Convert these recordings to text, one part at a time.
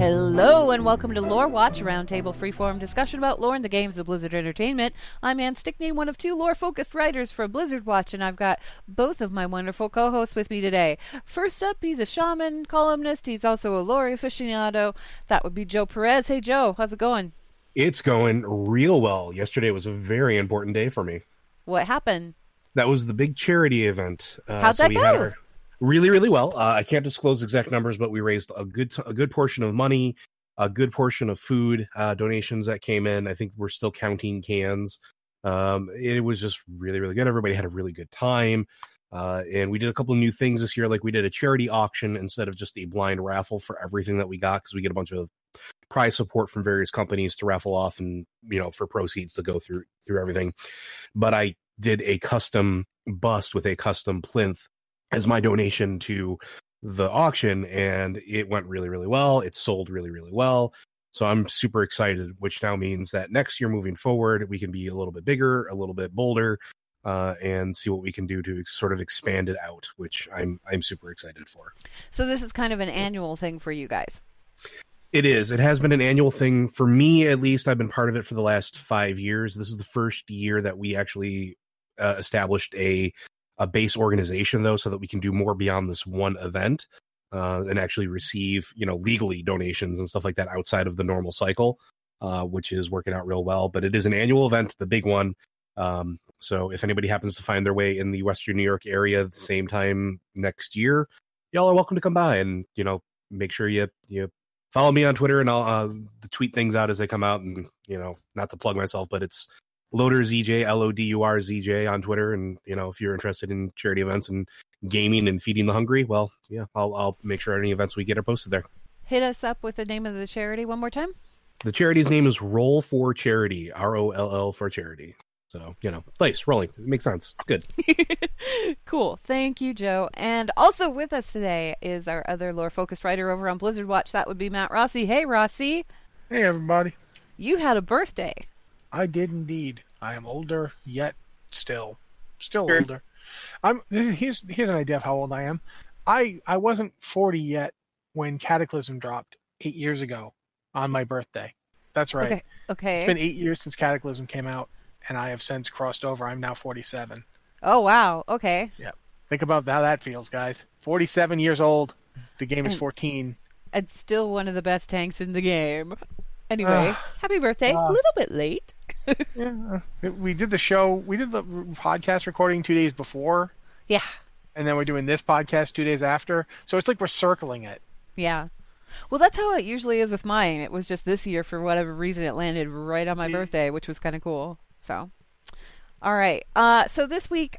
Hello and welcome to Lore Watch, a roundtable freeform discussion about lore and the games of Blizzard Entertainment. I'm Anne Stickney, one of two lore-focused writers for Blizzard Watch, and I've got both of my wonderful co-hosts with me today. First up, he's a shaman columnist. He's also a lore aficionado. That would be Joe Perez. Hey, Joe, how's it going? It's going real well. Yesterday was a very important day for me. What happened? That was the big charity event. Uh, How'd so that go? Our, really, really well. Uh, I can't disclose exact numbers, but we raised a good a good portion of money, a good portion of food uh, donations that came in. I think we're still counting cans. Um, it was just really, really good. Everybody had a really good time. Uh, and we did a couple of new things this year, like we did a charity auction instead of just a blind raffle for everything that we got, because we get a bunch of prize support from various companies to raffle off and you know for proceeds to go through through everything. But I did a custom bust with a custom plinth as my donation to the auction, and it went really, really well. It sold really, really well. So I'm super excited, which now means that next year moving forward, we can be a little bit bigger, a little bit bolder, uh, and see what we can do to sort of expand it out, which I'm I'm super excited for. So this is kind of an annual thing for you guys. It is. It has been an annual thing for me, at least. I've been part of it for the last five years. This is the first year that we actually uh, established a a base organization, though, so that we can do more beyond this one event uh, and actually receive, you know, legally donations and stuff like that outside of the normal cycle, uh, which is working out real well. But it is an annual event, the big one. Um, so if anybody happens to find their way in the Western New York area at the same time next year, y'all are welcome to come by and you know make sure you you follow me on Twitter and I'll uh, tweet things out as they come out. And you know, not to plug myself, but it's Loader ZJ L O D U R Z J on Twitter. And you know, if you're interested in charity events and gaming and feeding the hungry, well, yeah, I'll I'll make sure any events we get are posted there. Hit us up with the name of the charity one more time. The charity's name is Roll for Charity, R O L L for Charity. So you know, place rolling. It makes sense. Good. cool. Thank you, Joe. And also with us today is our other lore focused writer over on Blizzard Watch. That would be Matt Rossi. Hey, Rossi. Hey, everybody. You had a birthday. I did indeed. I am older, yet still, still Sure. older. I'm. Here's here's an idea of how old I am. I I wasn't 40 yet when Cataclysm dropped eight years ago on my birthday. That's right. Okay. Okay. It's been eight years since Cataclysm came out, and I have since crossed over. I'm now 47. Oh, wow. Okay. Yeah. Think about how that feels, guys. 47 years old. The game is 14. It's still one of the best tanks in the game. Anyway, Ugh. happy birthday. Ah. a little bit late. Yeah. We did the show. We did the podcast recording two days before, Yeah. and then we're doing this podcast two days after. So it's like we're circling it. Yeah. Well, that's how it usually is with mine. It was just this year, for whatever reason, it landed right on my birthday, which was kind of cool. So, all right. Uh, so this week,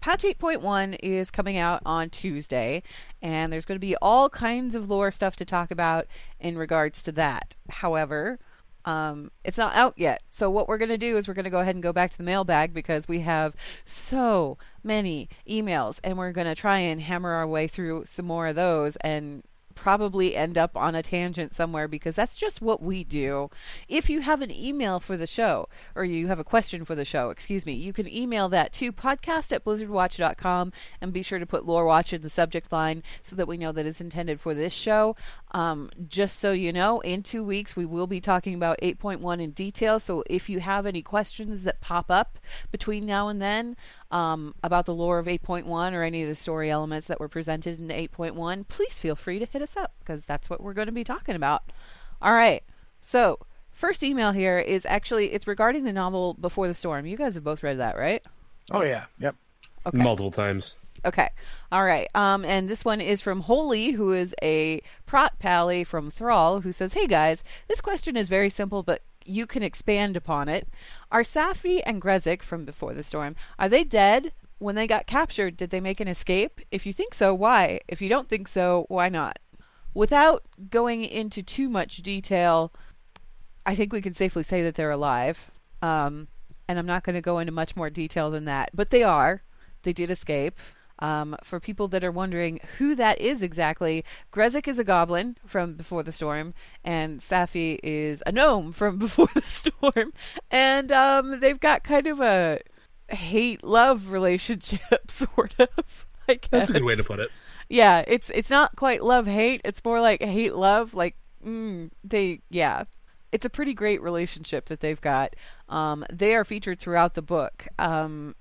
patch 8.1 is coming out on Tuesday, and there's going to be all kinds of lore stuff to talk about in regards to that. However, um, it's not out yet. So what we're going to do is we're going to go ahead and go back to the mailbag because we have so many emails, and we're going to try and hammer our way through some more of those and probably end up on a tangent somewhere because that's just what we do. If you have an email for the show or you have a question for the show, excuse me, you can email that to podcast at blizzardwatch.com and be sure to put Lore Watch in the subject line so that we know that it's intended for this show. Um, just so you know, in two weeks we will be talking about 8.1 in detail. So if you have any questions that pop up between now and then, um, about the lore of 8.1 or any of the story elements that were presented in 8.1, please feel free to hit us up because that's what we're going to be talking about. All right. So, first email here is actually it's regarding the novel Before the Storm. You guys have both read that, right? Oh yeah. Yep. Okay. Multiple times. Okay. All right. Um, and this one is from Holy, who is a prot pally from Thrall, who says, Hey guys, this question is very simple, but you can expand upon it. Are Sapphi and Grizzek from Before the Storm, are they dead? When they got captured, did they make an escape? If you think so, why? If you don't think so, why not? Without going into too much detail, I think we can safely say that they're alive. Um, and I'm not going to go into much more detail than that, but they are. They did escape. Um, for people that are wondering who that is exactly, Grizzek is a goblin from Before the Storm, and Sapphi is a gnome from Before the Storm, and um, they've got kind of a hate love relationship, sort of. I guess That's a good way to put it. Yeah, it's it's not quite love hate. It's more like hate love. Like mm, they, yeah, it's a pretty great relationship that they've got. Um, they are featured throughout the book. Um,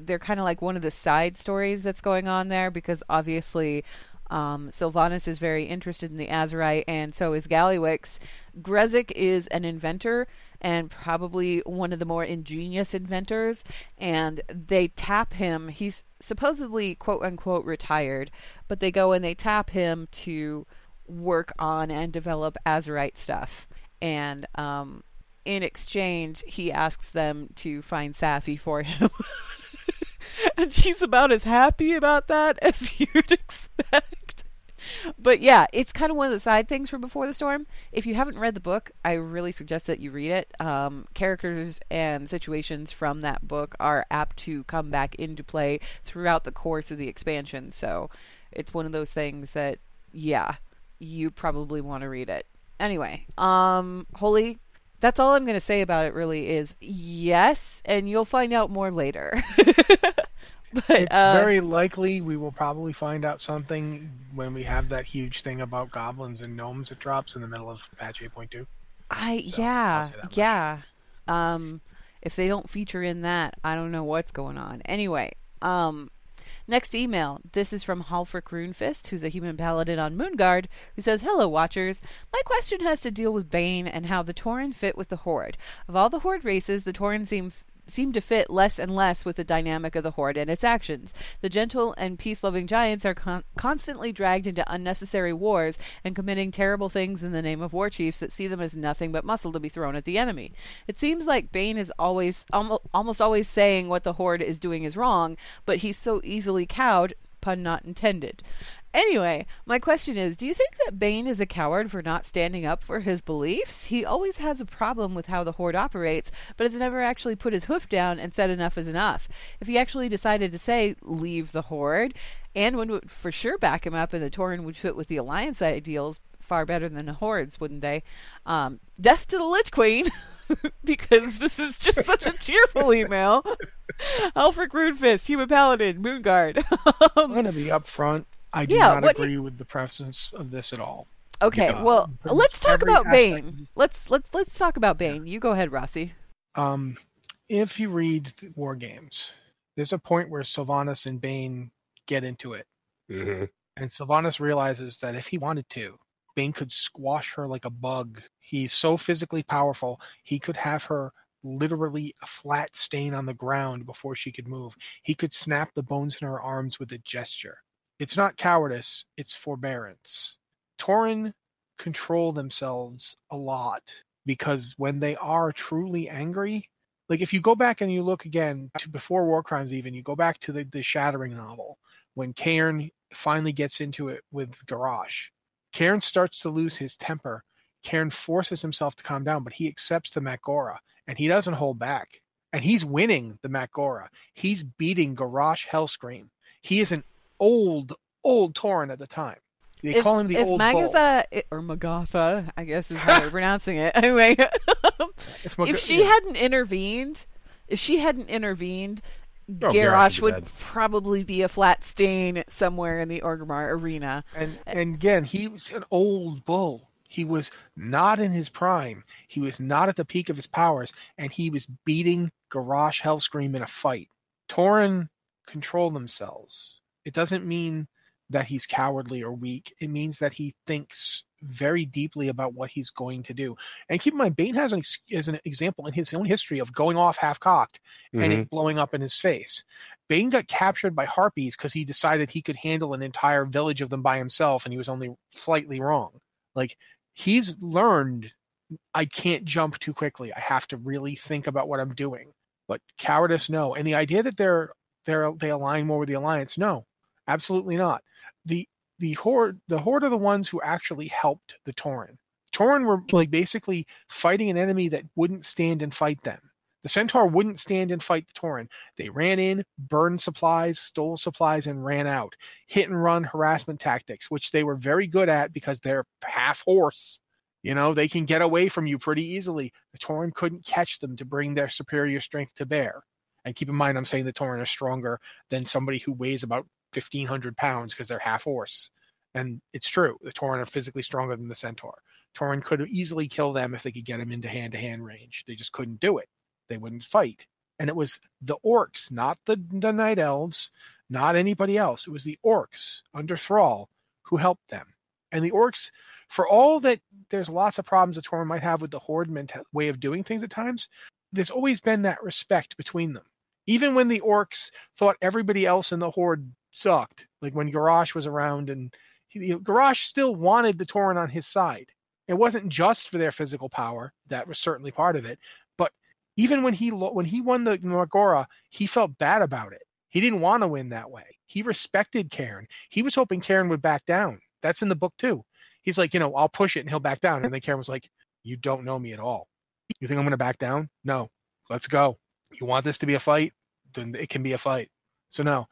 they're kind of like one of the side stories that's going on there because obviously. Um, Sylvanas is very interested in the Azerite, and so is Gallywix. Grezik is an inventor and probably one of the more ingenious inventors, and they tap him. He's supposedly quote unquote retired, but they go and they tap him to work on and develop Azerite stuff. And um, in exchange, he asks them to find Sapphi for him. and she's about as happy about that as you'd expect. But yeah, it's kind of one of the side things from Before the Storm. If you haven't read the book, I really suggest that you read it. Um, characters and situations from that book are apt to come back into play throughout the course of the expansion. So it's one of those things that, yeah, you probably want to read it. Anyway, um, Holy, that's all I'm going to say about it really is yes, and you'll find out more later. but It's uh, very likely we will probably find out something when we have that huge thing about goblins and gnomes that drops in the middle of patch 8.2. I So, yeah I'll say that much. yeah. Um, if they don't feature in that, I don't know what's going on. Anyway, um, next email. This is from Halfric Runefist, who's a human paladin on Moonguard, who says, "Hello, Watchers. My question has to deal with Baine and how the Tauren fit with the Horde. Of all the Horde races, the Tauren seem." Seem to fit less and less with the dynamic of the Horde and its actions. The gentle and peace loving giants are con- constantly dragged into unnecessary wars and committing terrible things in the name of war chiefs that see them as nothing but muscle to be thrown at the enemy. It seems like Baine is always almo- almost always saying what the Horde is doing is wrong, but he's so easily cowed, pun not intended. Anyway, my question is do you think that Baine is a coward for not standing up for his beliefs? He always has a problem with how the Horde operates, but has never actually put his hoof down and said enough is enough. If he actually decided to say, leave the Horde, Anne would for sure back him up, and the Tauren would fit with the Alliance ideals far better than the Hordes, wouldn't they? Um, death to the Lich Queen, because this is just such a cheerful email. Alfred Runefist, Human Paladin, Moonguard. I'm um, going to be upfront. I do Yeah, not what do agree with the presence of this at all. okay, Yeah, well, let's talk about aspect. Baine. Let's let's let's talk about Baine. You go ahead, Rossi. Um, if you read War Crimes, there's a point where Sylvanas and Baine get into it, hmm and Sylvanas realizes that if he wanted to, Baine could squash her like a bug. He's so physically powerful, he could have her literally a flat stain on the ground before she could move. He could snap the bones in her arms with a gesture. It's not cowardice, it's forbearance. Tauren control themselves a lot because when they are truly angry, like if you go back and you look again to before War Crimes, even you go back to the, the Shattering novel when Cairn finally gets into it with Garrosh. Cairn starts to lose his temper. Cairn forces himself to calm down, but he accepts the Makgora and he doesn't hold back. And he's winning the Makgora. He's beating Garrosh Hellscream. He is an old, old Tauren at the time. They if, call him the if old bull. Magatha i- or Magatha, I guess is how they're pronouncing it. Anyway, If, Mag- if she yeah. hadn't intervened, if she hadn't intervened, Oh, Garrosh would dead. probably be a flat stain somewhere in the Orgrimmar arena. And and again, he was an old bull. He was not in his prime. He was not at the peak of his powers, and he was beating Garrosh Hellscream in a fight. Tauren control themselves. It doesn't mean that he's cowardly or weak. It means that he thinks very deeply about what he's going to do. And keep in mind, Baine has an, ex- as an example in his own history of going off half cocked and Mhm. it blowing up in his face. Baine got captured by harpies because he decided he could handle an entire village of them by himself, and he was only slightly wrong. Like he's learned, I can't jump too quickly. I have to really think about what I'm doing. But cowardice, no. And the idea that they're they're they align more with the alliance, no, absolutely not. The the horde the horde are the ones who actually helped the Tauren. Tauren were like basically fighting an enemy that wouldn't stand and fight them. The Centaur wouldn't stand and fight the Tauren. They ran in, burned supplies, stole supplies, and ran out. Hit and run harassment tactics, which they were very good at because they're half horse. You know, they can get away from you pretty easily. The Tauren couldn't catch them to bring their superior strength to bear. And keep in mind, I'm saying the Tauren are stronger than somebody who weighs about 1,500 pounds because they're half horse. And it's true. The Tauren are physically stronger than the Centaur. Tauren could easily kill them if they could get them into hand to hand range. They just couldn't do it. They wouldn't fight. And it was the orcs, not the, the night elves, not anybody else. It was the orcs under Thrall who helped them. And the orcs, for all that there's lots of problems that Tauren might have with the horde menta- way of doing things at times, there's always been that respect between them. Even when the orcs thought everybody else in the horde sucked, like when Garrosh was around and he, you know, still wanted the Tauren on his side. It wasn't just for their physical power; that was certainly part of it. But even when he when he won the Makgora, he felt bad about it. He didn't want to win that way. He respected Cairn. He was hoping Cairn would back down. That's in the book too. He's like, you know, I'll push it and he'll back down. And then Cairn was like, you don't know me at all. You think I'm going to back down? No. Let's go. You want this to be a fight? Then it can be a fight. So no,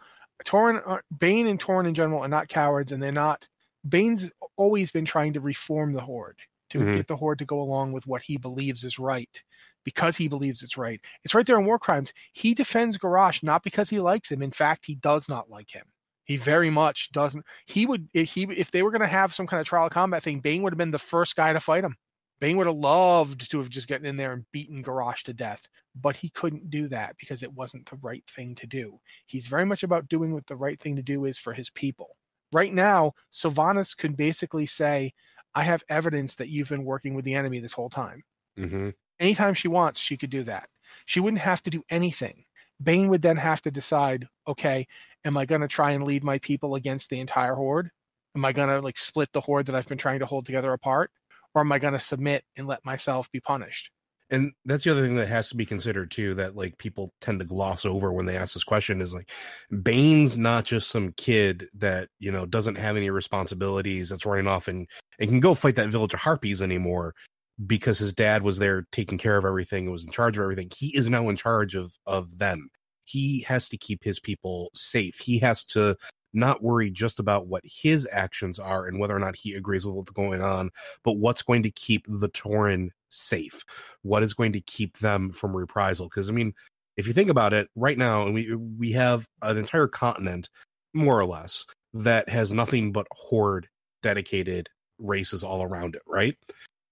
Tauren, Baine and Tauren in general are not cowards, and they're not. Baine's always been trying to reform the Horde to Mhm. get the Horde to go along with what he believes is right, because he believes it's right. It's right there in War Crimes. He defends Garrosh not because he likes him. In fact, he does not like him. He very much doesn't. He would if he if they were going to have some kind of trial combat thing, Baine would have been the first guy to fight him. Baine would have loved to have just gotten in there and beaten Garrosh to death, but he couldn't do that because it wasn't the right thing to do. He's very much about doing what the right thing to do is for his people. Right now, Sylvanas could basically say, I have evidence that you've been working with the enemy this whole time. hmm Anytime she wants, she could do that. She wouldn't have to do anything. Baine would then have to decide, okay, am I going to try and lead my people against the entire horde? Am I going to like split the horde that I've been trying to hold together apart? Or am I going to submit and let myself be punished? and that's the other thing that has to be considered too that like people tend to gloss over when they ask this question is like baine's not just some kid that you know doesn't have any responsibilities that's running off and, and can go fight that village of harpies anymore because his dad was there taking care of everything and was in charge of everything. He is now in charge of of them. He has to keep his people safe. He has to not worry just about what his actions are and whether or not he agrees with what's going on but what's going to keep the Tauren safe what is going to keep them from reprisal because i mean if you think about it right now and we we have an entire continent more or less that has nothing but horde dedicated races all around it right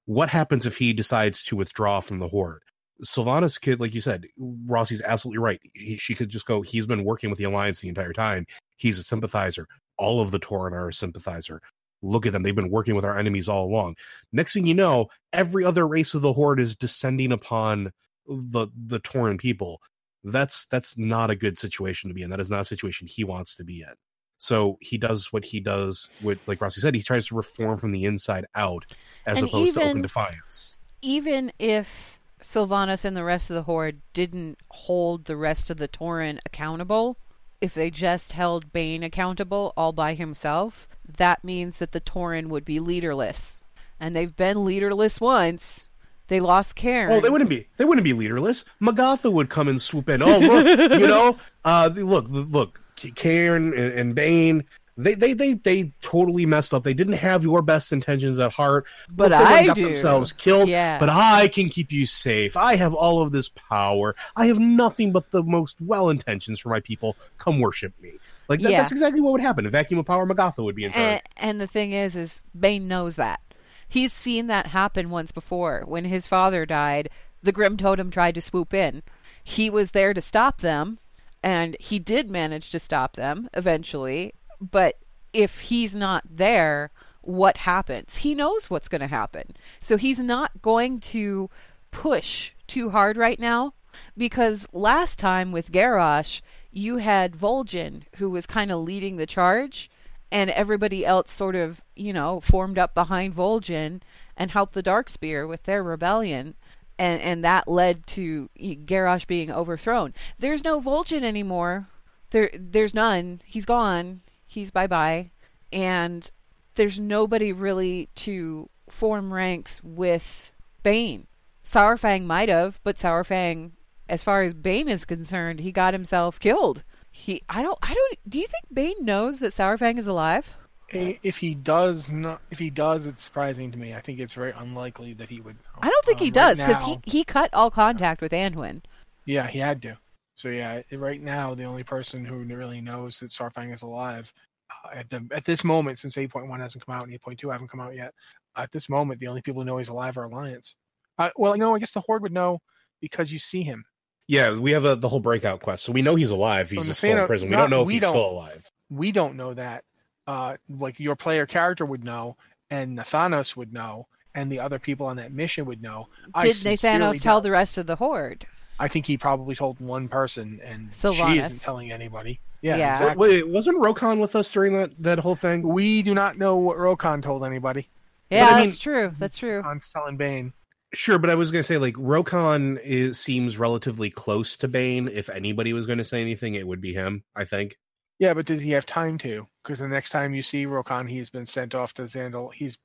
what happens if he decides to withdraw from the horde Sylvanas could, like you said, Rossi's absolutely right. He, she could just go, he's been working with the Alliance the entire time. He's a sympathizer. All of the Tauren are a sympathizer. Look at them. They've been working with our enemies all along. Next thing you know, every other race of the Horde is descending upon the the Tauren people. That's that's not a good situation to be in. That is not a situation he wants to be in. So he does what he does with, like Rossi said, he tries to reform from the inside out as And opposed to open defiance. Even if Sylvanas and the rest of the Horde didn't hold the rest of the Tauren accountable, if they just held Baine accountable all by himself, that means that the Tauren would be leaderless. And they've been leaderless once. They lost Cairn. Oh, they wouldn't be. They wouldn't be leaderless. Magatha would come and swoop in. Oh, look, you know, uh, look, look, Cairn and, and Baine. They they they they totally messed up. They didn't have your best intentions at heart. But they I got do. themselves killed. Yeah. But I can keep you safe. I have all of this power. I have nothing but the most well intentions for my people. Come worship me. Like that, Yeah. that's exactly what would happen. A vacuum of power, Magatha would be in charge. And, and the thing is, is Baine knows that. He's seen that happen once before. When his father died, the Grim Totem tried to swoop in. He was there to stop them, and he did manage to stop them eventually. But if he's not there, what happens? He knows what's going to happen. So he's not going to push too hard right now because last time with Garrosh, you had Vol'jin who was kind of leading the charge and everybody else sort of, you know, formed up behind Vol'jin and helped the Darkspear with their rebellion. And, and that led to Garrosh being overthrown. There's no Vol'jin anymore. There, there's none. He's gone. He's bye bye. And there's nobody really to form ranks with Baine. Saurfang might have, but Saurfang, as far as Baine is concerned, he got himself killed. He, I don't, I don't. Do you think Baine knows that Saurfang is alive? If he does not, if he does, it's surprising to me. I think it's very unlikely that he would. I don't think Um, he does because he he cut all contact with Anduin. Yeah, he had to. So yeah, right now the only person who really knows that Saurfang is alive uh, at the at this moment, since 8.1 hasn't come out and 8.2 haven't come out yet, at this moment the only people who know he's alive are Alliance. Uh, well, no, I guess the Horde would know because you see him. yeah, we have a, the whole breakout quest, so we know he's alive. He's just still in prison. We not- don't know if he's still alive. We don't know that. Uh, like your player character would know, and Nathanos would know, and the other people on that mission would know. Did sincerely Nathanos tell doubt- the rest of the horde? I think he probably told one person, and she Sylvanas. isn't telling anybody. Yeah, Yeah. exactly. Wait, wasn't Rokhan with us during that that whole thing? We do not know what Rokhan told anybody. Yeah, I mean- that's true. That's true. On telling Baine. Sure, but I was gonna say like Rokhan is seems relatively close to Baine. If anybody was gonna say anything, it would be him. I think. Yeah, but does he have time to? Because the next time you see Rokhan, he's been sent off to Zandal. He's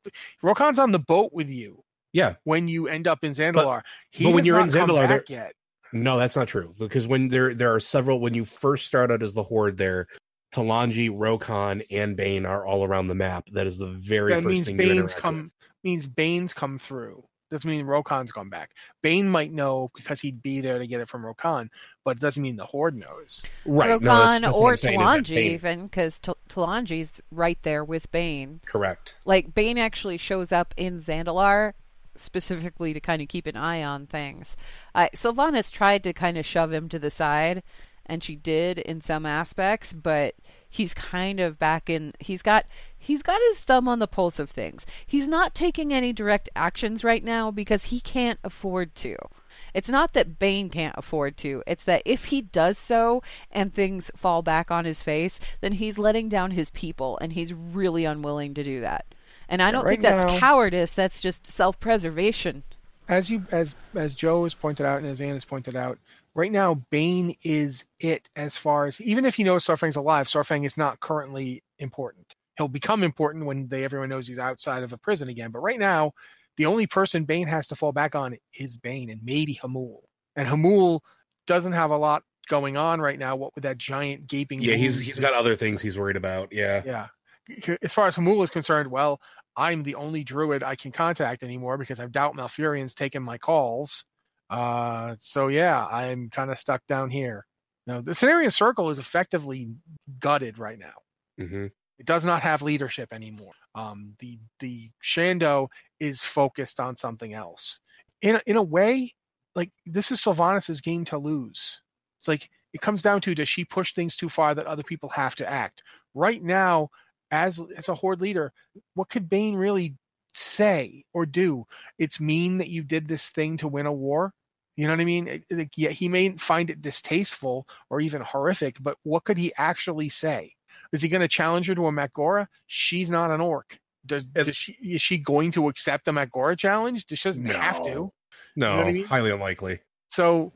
Rokhan's on the boat with you Yeah, when you end up in Zandalar. he but when you're in not come Zandalar, back yet. No, that's not true. Because when there there are several when you first start out as the Horde there, Talanji, Rokhan, and Baine are all around the map. That is the very That first means thing you Baine's interact come with. means Baine's come through. Doesn't mean Rokhan's gone back. Baine might know because he'd be there to get it from Rokhan, but it doesn't mean the Horde knows. Right. Rokhan no, that's, that's or I'm saying, is that Talanji, even because Talanji's right there with Baine. Correct. Like Baine actually shows up in Zandalar specifically to kind of keep an eye on things. Uh, Sylvanas tried to kind of shove him to the side, and she did in some aspects, but he's kind of back in. He's got he's got his thumb on the pulse of things. He's not taking any direct actions right now because he can't afford to. It's not that Baine can't afford to. It's that if he does so and things fall back on his face, then he's letting down his people, and he's really unwilling to do that. And I don't right think that's now- cowardice. That's just self-preservation. As you as as Joe has pointed out and as Anne has pointed out, right now Baine is it as far as even if he knows Saurfang's alive, Saurfang is not currently important. He'll become important when they everyone knows he's outside of a prison again. But right now, the only person Baine has to fall back on is Baine and maybe Hamuul. And Hamuul doesn't have a lot going on right now. What with that giant gaping Yeah, he's he's got other things he's worried about. Yeah. yeah. As far as Hamuul is concerned, well, I'm the only druid I can contact anymore because I doubt Malfurion's taken my calls. Uh, so yeah, I'm kind of stuck down here. Now, the Cenarion Circle is effectively gutted right now. hmm It does not have leadership anymore. Um, the the Shando is focused on something else. In a, in a way, like this is Sylvanas' game to lose. It's like it comes down to does she push things too far that other people have to act? Right now, as as a horde leader, what could Baine really say or do? It's mean that you did this thing to win a war. You know what I mean? It- it- yeah, he may find it distasteful or even horrific, but what could he actually say? Is he going to challenge her to a Makgora? She's not an orc. Does, does she is she going to accept the Makgora challenge? She doesn't have to. No. know I mean? highly unlikely. So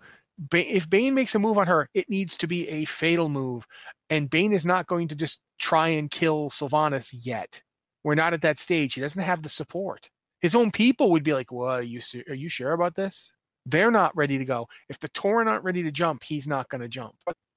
if Baine makes a move on her, it needs to be a fatal move. And Baine is not going to just try and kill Sylvanas yet. We're not at that stage. He doesn't have the support. His own people would be like, "Well, are you are you sure about this?" They're not ready to go. If the Tauren aren't ready to jump, he's not going to jump.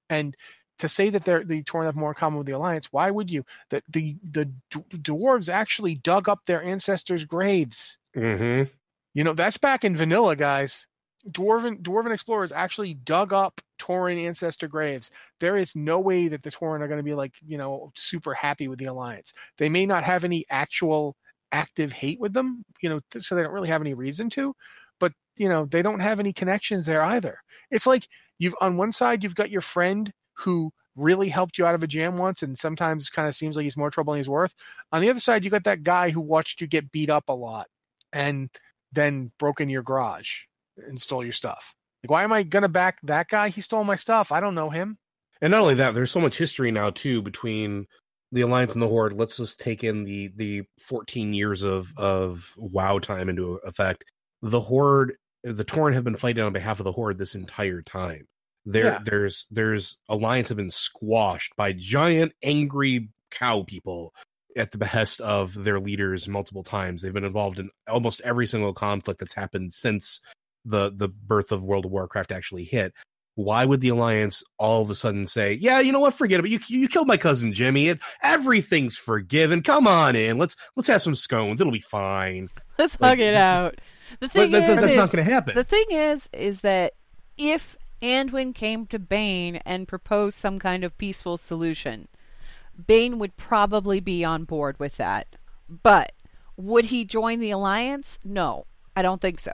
And to say that they're the Tauren have more in common with the Alliance, why would you? That the the dwarves actually dug up their ancestors' graves. Mm-hmm. You know, that's back in vanilla, guys. Dwarven dwarven explorers actually dug up Tauren ancestor graves. There is no way that the Tauren are going to be like, you know, super happy with the alliance. They may not have any actual active hate with them, you know, so they don't really have any reason to, but you know, they don't have any connections there either. It's like you've on one side you've got your friend who really helped you out of a jam once and sometimes kind of seems like he's more trouble than he's worth. On the other side, you got that guy who watched you get beat up a lot and then broke in your garage and stole your stuff. Like, why am I gonna back that guy? He stole my stuff. I don't know him. And not only that, there's so much history now too between the Alliance and the Horde. Let's just take in the the 14 years of of WoW time into effect. The Horde, the Tauren have been fighting on behalf of the Horde this entire time. There, yeah. there's there's Alliance have been squashed by giant angry cow people at the behest of their leaders multiple times. They've been involved in almost every single conflict that's happened since the the birth of World of Warcraft actually hit. Why would the Alliance all of a sudden say, "Yeah, you know what? Forget it. You you killed my cousin Jimmy. It, everything's forgiven. Come on in. Let's let's have some scones. It'll be fine. Let's like, hug it out." The thing that's, is, that's is, not going to happen. The thing is, is that if Anduin came to Baine and proposed some kind of peaceful solution, Baine would probably be on board with that. But would he join the alliance? No, I don't think so.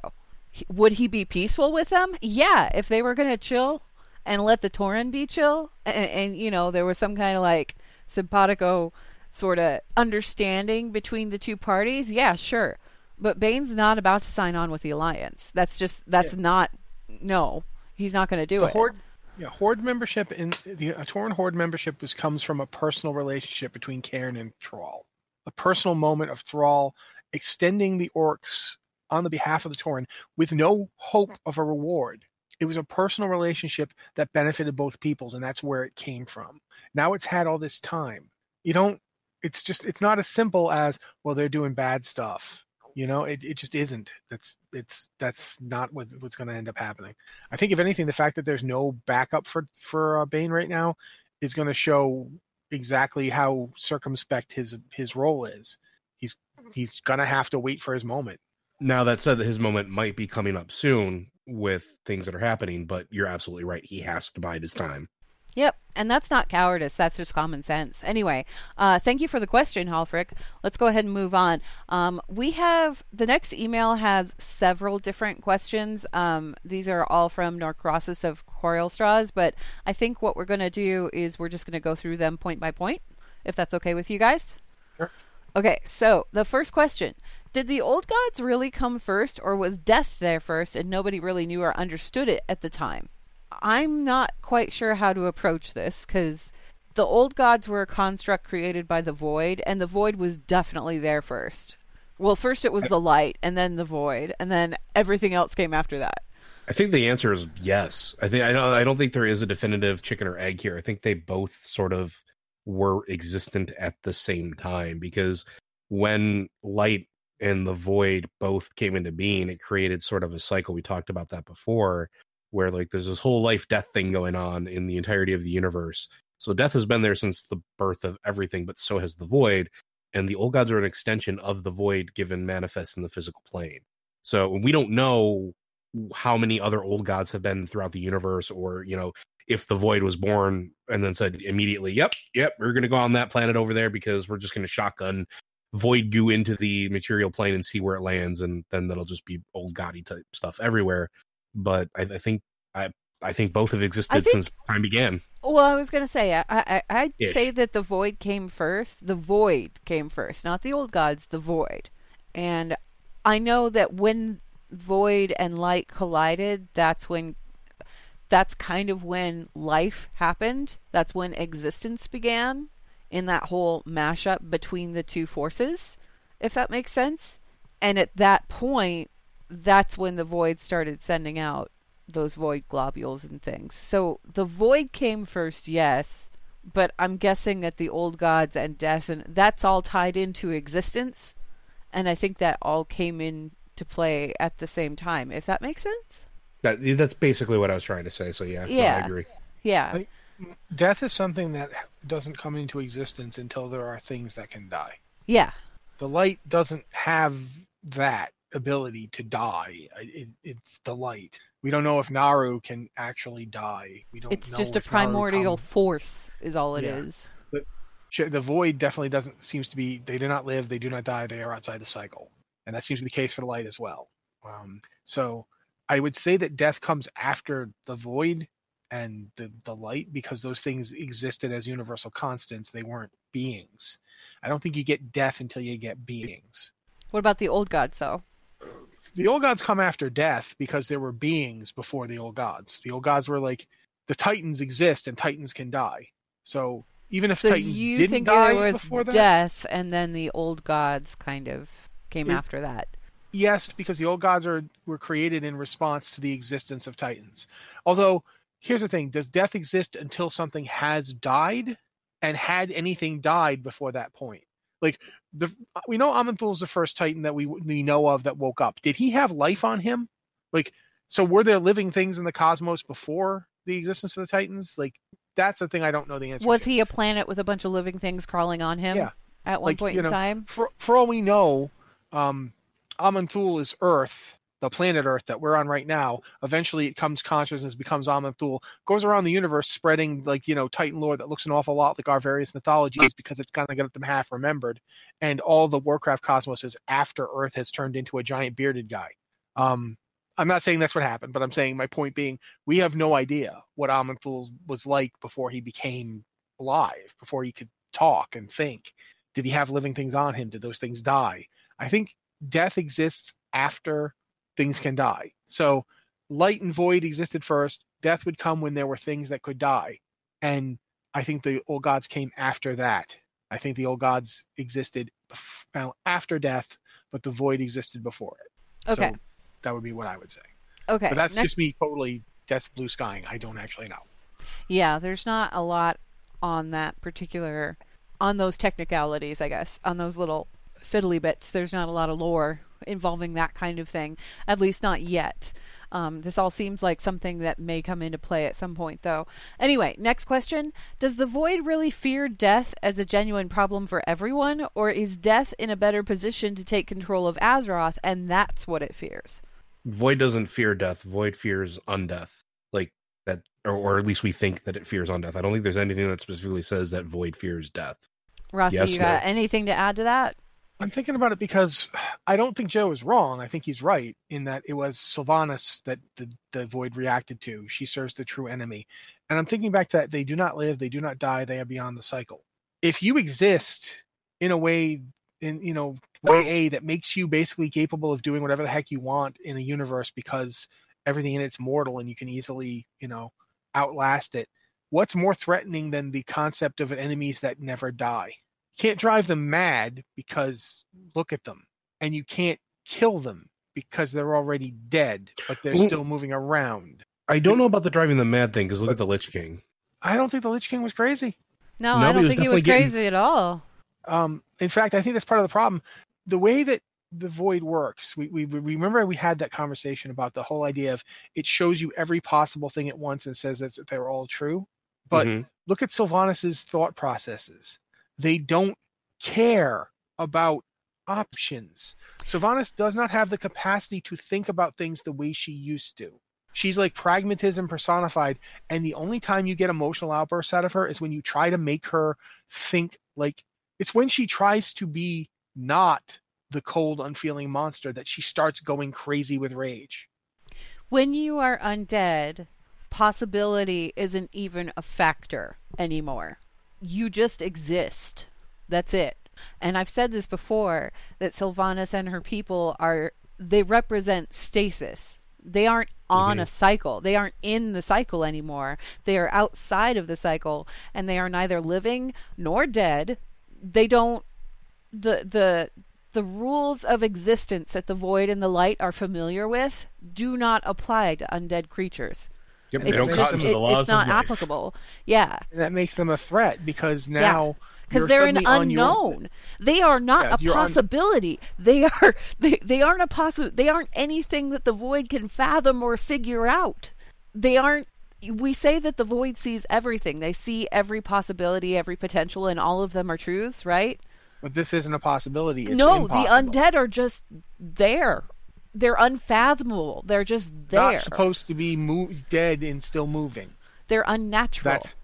Would he be peaceful with them? Yeah, if they were going to chill and let the Tauren be chill, and, and you know there was some kind of like simpatico sort of understanding between the two parties. Yeah, sure. But Baine's not about to sign on with the alliance. That's just that's yeah. not no. He's not going to do the it. Horde, yeah, Horde membership in the a Tauren Horde membership was comes from a personal relationship between Cairn and Thrall, a personal moment of Thrall extending the orcs on the behalf of the Tauren with no hope of a reward. It was a personal relationship that benefited both peoples, and that's where it came from. Now it's had all this time. You don't. It's just. It's not as simple as well. They're doing bad stuff. You know, it, it just isn't. That's it's that's not what, what's going to end up happening. I think if anything, the fact that there's no backup for for uh, Baine right now is going to show exactly how circumspect his his role is. He's he's going to have to wait for his moment. Now that said, that his moment might be coming up soon with things that are happening, but you're absolutely right. He has to bide his time. Yep, and that's not cowardice. That's just common sense. Anyway, uh, thank you for the question, Halfrick. Let's go ahead and move on. Um, we have the next email has several different questions. Um, these are all from Norcrosis of Coral Straws, but I think what we're going to do is we're just going to go through them point by point, if that's okay with you guys. Okay, so the first question Did the old gods really come first, or was death there first and nobody really knew or understood it at the time? I'm not quite sure how to approach this because the old gods were a construct created by the void, and the void was definitely there first. Well, first it was the light, and then the void, and then everything else came after that. I think the answer is yes. I think I don't. I don't think there is a definitive chicken or egg here. I think they both sort of were existent at the same time because when light and the void both came into being, it created sort of a cycle. We talked about that before, where like there's this whole life death thing going on in the entirety of the universe. So death has been there since the birth of everything, but so has the void. And the old gods are an extension of the void given manifest in the physical plane. So we don't know how many other old gods have been throughout the universe, or you know, if the void was born and then said immediately, "Yep, yep, we're going to go on that planet over there because we're just going to shotgun void goo into the material plane and see where it lands, and then that'll just be old gaudy type stuff everywhere." but I, I think I I think both have existed think, since time began. Well, I was going to say I, I I'd Ish. say that the void came first. The void came first, not the old gods. The void, and I know that when void and light collided, that's when that's kind of when life happened. That's when existence began in that whole mashup between the two forces, if that makes sense. And at that point, that's when the void started sending out those void globules and things. So the void came first, yes, but I'm guessing that the old gods and death and that's all tied into existence, and I think that all came into play at the same time. If that makes sense. That that's basically what I was trying to say. So yeah, yeah, no, I agree. Yeah. I, Death is something that doesn't come into existence until there are things that can die. Yeah. The light doesn't have that ability to die. It, it's the light. We don't know if Naaru can actually die. We don't. It's know just a primordial force, is all it is. Yeah. Sh- The void definitely doesn't seems to be. They do not live. They do not die. They are outside the cycle, and that seems to be the case for the light as well. Um, so I would say that death comes after the void and the the light because those things existed as universal constants. They weren't beings. I don't think you get death until you get beings. What about the old gods, though? the old gods come after death because there were beings before the old gods. The old gods were like the titans exist and titans can die. So even if So titans you didn't think die there was before that, death, and then the old gods kind of came It- after that. Yes, because the old gods are were created in response to the existence of titans. Although here's the thing: does death exist until something has died? And had anything died before that point? Like the we know Aman'Thul is the first Titan that we we know of that woke up. Did he have life on him? Like so, were there living things in the cosmos before the existence of the Titans? Like that's the thing I don't know the answer. Was to. he a planet with a bunch of living things crawling on him Yeah. at one Like, point you in time? For for all we know, um, Aman'Thul is Earth, the planet Earth that we're on right now. Eventually, it comes consciousness, becomes Aman'Thul, goes around the universe spreading like you know Titan lore that looks an awful lot like our various mythologies because it's kind of got them half remembered. And all the Warcraft cosmos is after Earth has turned into a giant bearded guy. Um, I'm not saying that's what happened, but I'm saying my point being we have no idea what Aman'Thul was like before he became alive, before he could talk and think. Did he have living things on him? Did those things die? I think death exists after things can die. So light and void existed first. Death would come when there were things that could die. And I think the old gods came after that. I think the old gods existed bef- uh, after death, but the void existed before it. Okay. So that would be what I would say. Okay. But that's next- just me totally that's blue skying. I don't actually know. Yeah, there's not a lot on that particular on those technicalities, I guess. On those little fiddly bits, there's not a lot of lore involving that kind of thing. At least not yet. Um, this all seems like something that may come into play at some point, though. Anyway, next question. Does the Void really fear death as a genuine problem for everyone, or is death in a better position to take control of Azeroth, and that's what it fears? Void doesn't fear death. Void fears undeath. Like that, or, or at least we think that it fears undeath. I don't think there's anything that specifically says that Void fears death. Rossi, Yes, you got no. anything to add to that? I'm thinking about it because I don't think Joe is wrong. I think he's right in that it was Sylvanas that the, the void reacted to. She serves the true enemy. And I'm thinking back that they do not live, they do not die, they are beyond the cycle. If you exist in a way in you know way A that makes you basically capable of doing whatever the heck you want in a universe because everything in it's mortal and you can easily, you know, outlast it. What's more threatening than the concept of enemies that never die? Can't drive them mad because look at them and you can't kill them because they're already dead but they're Well- still moving around I don't know about the driving the mad thing because look at the Lich King. i don't think the lich king was crazy No, No, I don't he think he was definitely getting- crazy at all. um, in fact i think that's part of the problem the way that the void works we, we we- remember we had that conversation about the whole idea of it shows you every possible thing at once and says that they're all true but Mhm. look at Sylvanas's thought processes. They don't care about options. Sylvanas does not have the capacity to think about things the way she used to. She's like pragmatism personified, and the only time you get emotional outbursts out of her is when you try to make her think like it's when she tries to be not the cold, unfeeling monster that she starts going crazy with rage. When you are undead, possibility isn't even a factor anymore. You just exist. That's it. And I've said this before that Sylvanas and her people are they represent stasis. They aren't mm-hmm. on a cycle. They aren't in the cycle anymore. They are outside of the cycle and they are neither living nor dead. They don't the the the rules of existence that the void and the light are familiar with do not apply to undead creatures. Yep, It's they don't just- cotton to it- the laws it's not of life. applicable. Yeah, And that makes them a threat because now because you're they're an suddenly on your- unknown. They are not Yeah, a you're on- possibility. They are they, they aren't a possi- They aren't anything that the void can fathom or figure out. They aren't we say that the void sees everything. They see every possibility, every potential, and all of them are truths, right? But this isn't a possibility. It's no, impossible. the undead are just there. They're unfathomable. They're just there. They're not supposed to be mo- dead and still moving. They're unnatural. That's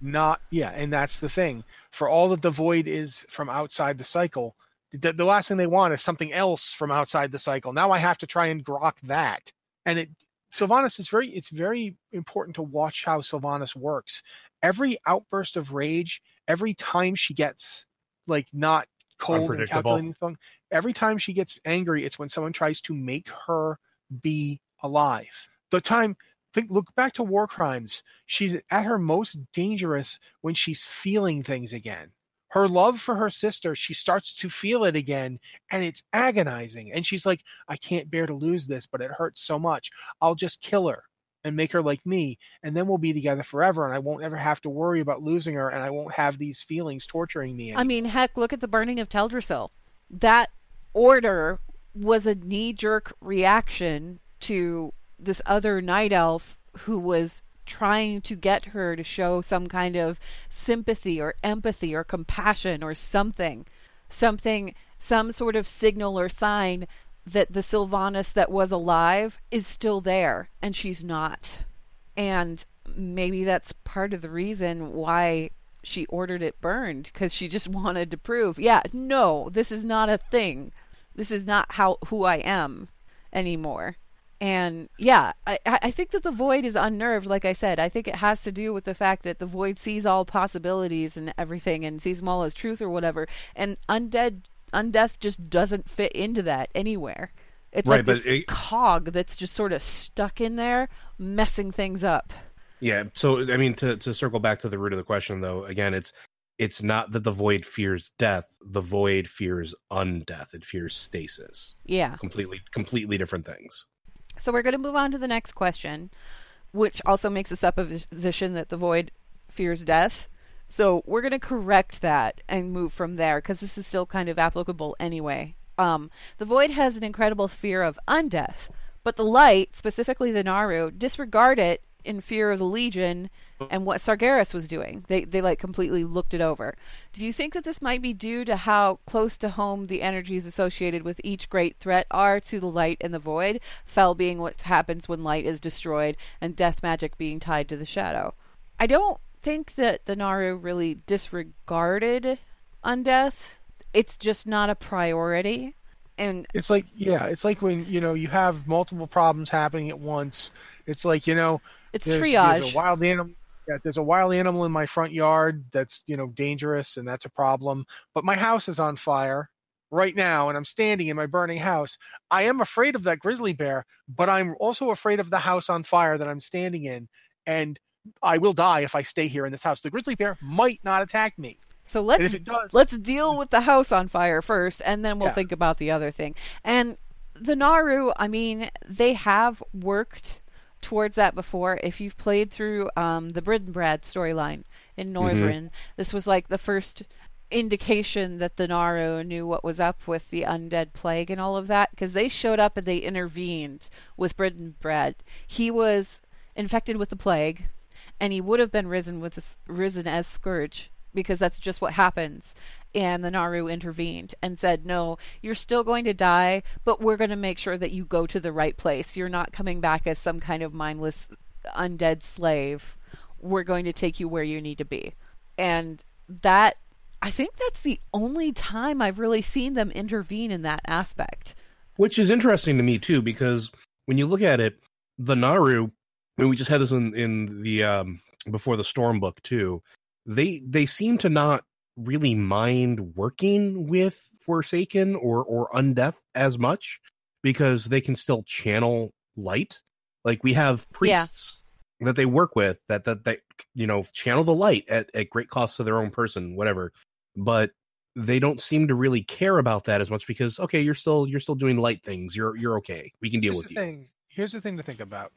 not yeah, and that's the thing. For all that the void is from outside the cycle, the, the last thing they want is something else from outside the cycle. Now I have to try and grok that. And it Sylvanas is very it's very important to watch how Sylvanas works. Every outburst of rage, every time she gets like not cold and calculating thing, every time she gets angry, it's when someone tries to make her be alive. The time think look back to war crimes. She's at her most dangerous when she's feeling things again. Her love for her sister, she starts to feel it again, and it's agonizing. And she's like, I can't bear to lose this, but it hurts so much. I'll just kill her and make her like me, and then we'll be together forever, and I won't ever have to worry about losing her, and I won't have these feelings torturing me. I mean, heck, look at the burning of Teldrassil. That order was a knee jerk reaction to this other night elf who was trying to get her to show some kind of sympathy or empathy or compassion or something. Something, some sort of signal or sign that the Sylvanas that was alive is still there and she's not. And maybe that's part of the reason why she ordered it burned because she just wanted to prove, yeah, no, this is not a thing. This is not how who I am anymore. And yeah, I, I think that the void is unnerved, like I said. I think it has to do with the fact that the void sees all possibilities and everything and sees them all as truth or whatever. And undead undeath just doesn't fit into that anywhere. It's Right, like this it- cog that's just sort of stuck in there, messing things up. Yeah. So I mean, to to circle back to the root of the question, though, again, it's it's not that the void fears death. The void fears undeath. It fears stasis. Yeah. Completely, completely different things. So we're going to move on to the next question, which also makes a supposition that the void fears death. So we're going to correct that and move from there because this is still kind of applicable anyway. Um, the void has an incredible fear of undeath, but the light, specifically the Naaru, disregard it in fear of the Legion and what Sargeras was doing. They they like completely looked it over. Do you think that this might be due to how close to home the energies associated with each great threat are to the light and the void, fell being what happens when light is destroyed and death magic being tied to the shadow? I don't think that the Naaru really disregarded undeath. It's just not a priority. And It's like yeah, it's like when you know you have multiple problems happening at once. It's like you know it's there's, triage. There's a wild animal. Yeah, there's a wild animal in my front yard that's you know dangerous and that's a problem. But my house is on fire right now, and I'm standing in my burning house. I am afraid of that grizzly bear, but I'm also afraid of the house on fire that I'm standing in, and I will die if I stay here in this house. The grizzly bear might not attack me, so let's does, let's deal with the house on fire first and then we'll Yeah. think about the other thing and the Naaru i mean they have worked towards that before if you've played through um, the Brad storyline in Northrend this was like the first indication that the naru knew what was up with the undead plague and all of that because they showed up and they intervened with Bridenbrad. he was infected with the plague and he would have been risen with risen as scourge because that's just what happens. And the Naaru intervened and said, "No, you're still going to die, but we're going to make sure that you go to the right place. You're not coming back as some kind of mindless undead slave. We're going to take you where you need to be." And that I think that's the only time I've really seen them intervene in that aspect. which is interesting to me too because when you look at it the Naaru I mean, we just had this in in the um before the storm book too. They they seem to not really mind working with forsaken or or undeath as much because they can still channel light. Like we have priests that they work with that that that you know channel the light at at great cost to their own person whatever. But they don't seem to really care about that as much because okay you're still you're still doing light things. You're you're okay. We can deal Here's with the you. thing. Here's the thing to think about.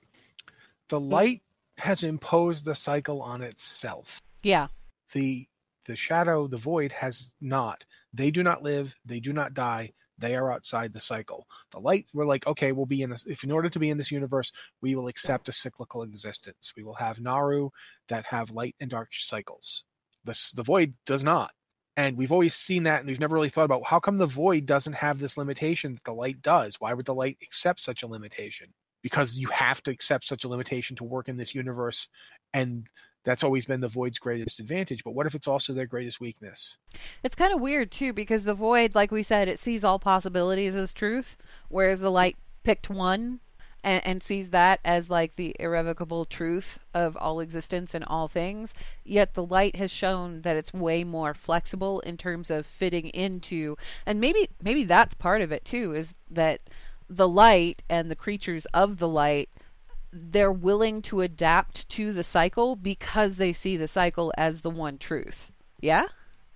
The hmm. light has imposed the cycle on itself. Yeah, The the shadow, the void has not. They do not live, they do not die, They are outside the cycle. The light, we're like, okay, we'll be in this. If in order to be in this universe, we will accept a cyclical existence. We will have Naaru that have light and dark cycles. The the void does not, and we've always seen that, and we've never really thought about how come the void doesn't have this limitation that the light does. Why would the light accept such a limitation? Because you have to accept such a limitation to work in this universe, and that's always been the void's greatest advantage but what if it's also their greatest weakness It's kind of weird too because the void, like we said, it sees all possibilities as truth, whereas the light picked one and, and sees that as like the irrevocable truth of all existence and all things. Yet the light has shown that it's way more flexible in terms of fitting into, and maybe maybe that's part of it too, is that the light and the creatures of the light they're willing to adapt to the cycle because they see the cycle as the one truth. Yeah?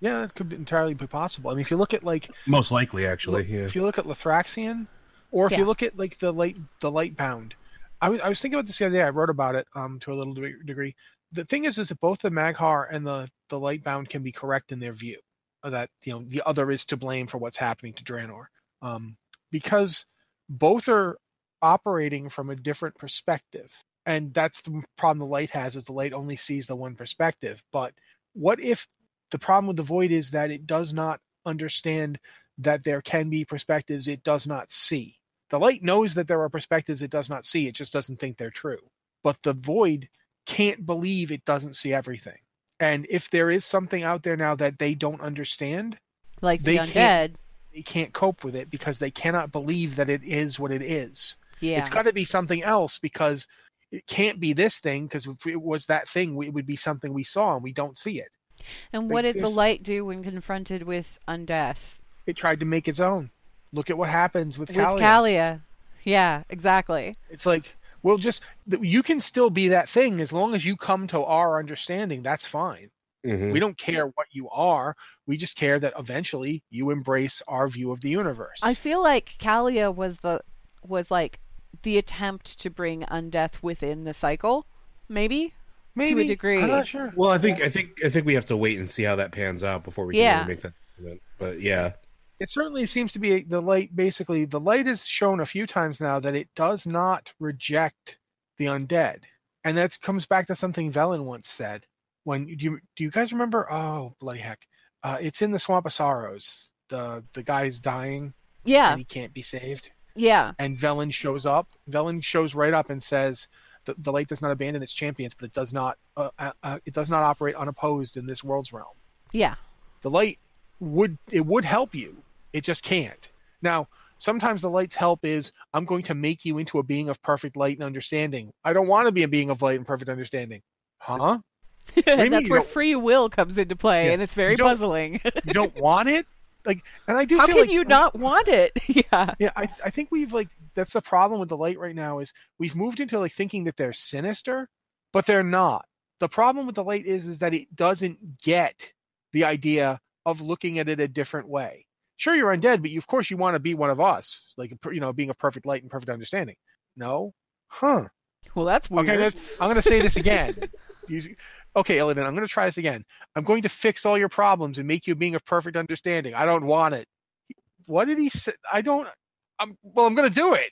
yeah it could be entirely be possible i mean if you look at like Most likely, actually. Yeah. if you look at Lothraxion, or if Yeah. you look at like the light the light bound, I was I was thinking about this the other day. I wrote about it um to a little de- degree. The thing is, is that both the Maghar and the the light bound can be correct in their view that you know the other is to blame for what's happening to Draenor, um because both are operating from a different perspective, and that's the problem the light has is the light only sees the one perspective. But what if the problem with the void is that it does not understand that there can be perspectives it does not see. The light knows that there are perspectives it does not see, it just doesn't think they're true. But the void can't believe it doesn't see everything. And if there is something out there now that they don't understand, Like the undead. Can't- they can't cope with it because they cannot believe that it is what it is. Yeah. It's got to be something else because it can't be this thing because if it was that thing, it would be something we saw and we don't see it. and like what did the light do when confronted with undeath? It tried to make its own. Look at what happens with With Calia. Calia. Yeah, exactly. It's like, well, just you can still be that thing as long as you come to our understanding. That's fine. Mhm. We don't care what you are. We just care that eventually you embrace our view of the universe. I feel like Calia was the was like the attempt to bring undeath within the cycle, maybe. Maybe To a degree. I'm not sure. Well, I think I think I think we have to wait and see how that pans out before we can Yeah. really make that statement. But yeah, It certainly seems to be the light. Basically, the light has shown a few times now that it does not reject the undead, and that comes back to something Velen once said. When do you do you guys remember? Oh bloody heck! Uh, it's in the Swamp of Sorrows. The the guy's dying Yeah, and he can't be saved. yeah, and Velen shows up. Velen shows right up and says, "The, the light does not abandon its champions, but it does not uh, uh, uh, it does not operate unopposed in this world's realm. yeah. The light would it would help you, it just can't. Now, sometimes the light's help is I'm going to make you into a being of perfect light and understanding. I don't want to be a being of light and perfect understanding, huh? That's where free will comes into play, Yeah. and it's very You puzzling. You don't want it, like, and I do. How can like- you not want it? yeah, Yeah, I, I think we've like that's the problem with the light right now is we've moved into like thinking that they're sinister, but they're not. The problem with the light is is that it doesn't get the idea of looking at it a different way. Sure, you're undead, but you, of course you want to be one of us, like you know, being a perfect light and perfect understanding. No, huh? well, that's weird. Okay, I'm going to say this again. Okay, Illidan, I'm going to try this again. I'm going to fix all your problems and make you a being of perfect understanding. I don't want it. What did he say? I don't. I'm well. I'm going to do it.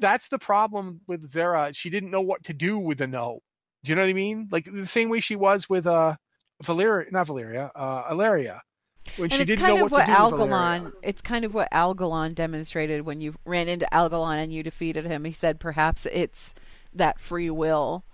That's the problem with Xe'ra. She didn't know what to do with the no. Do you know what I mean? Like the same way she was with uh Valeria, not Valeria, uh Ilaria. When and she it's didn't kind know of what, what to do with Valeria. Algalon. It's kind of what Algalon demonstrated when you ran into Algalon and you defeated him. He said perhaps it's that free will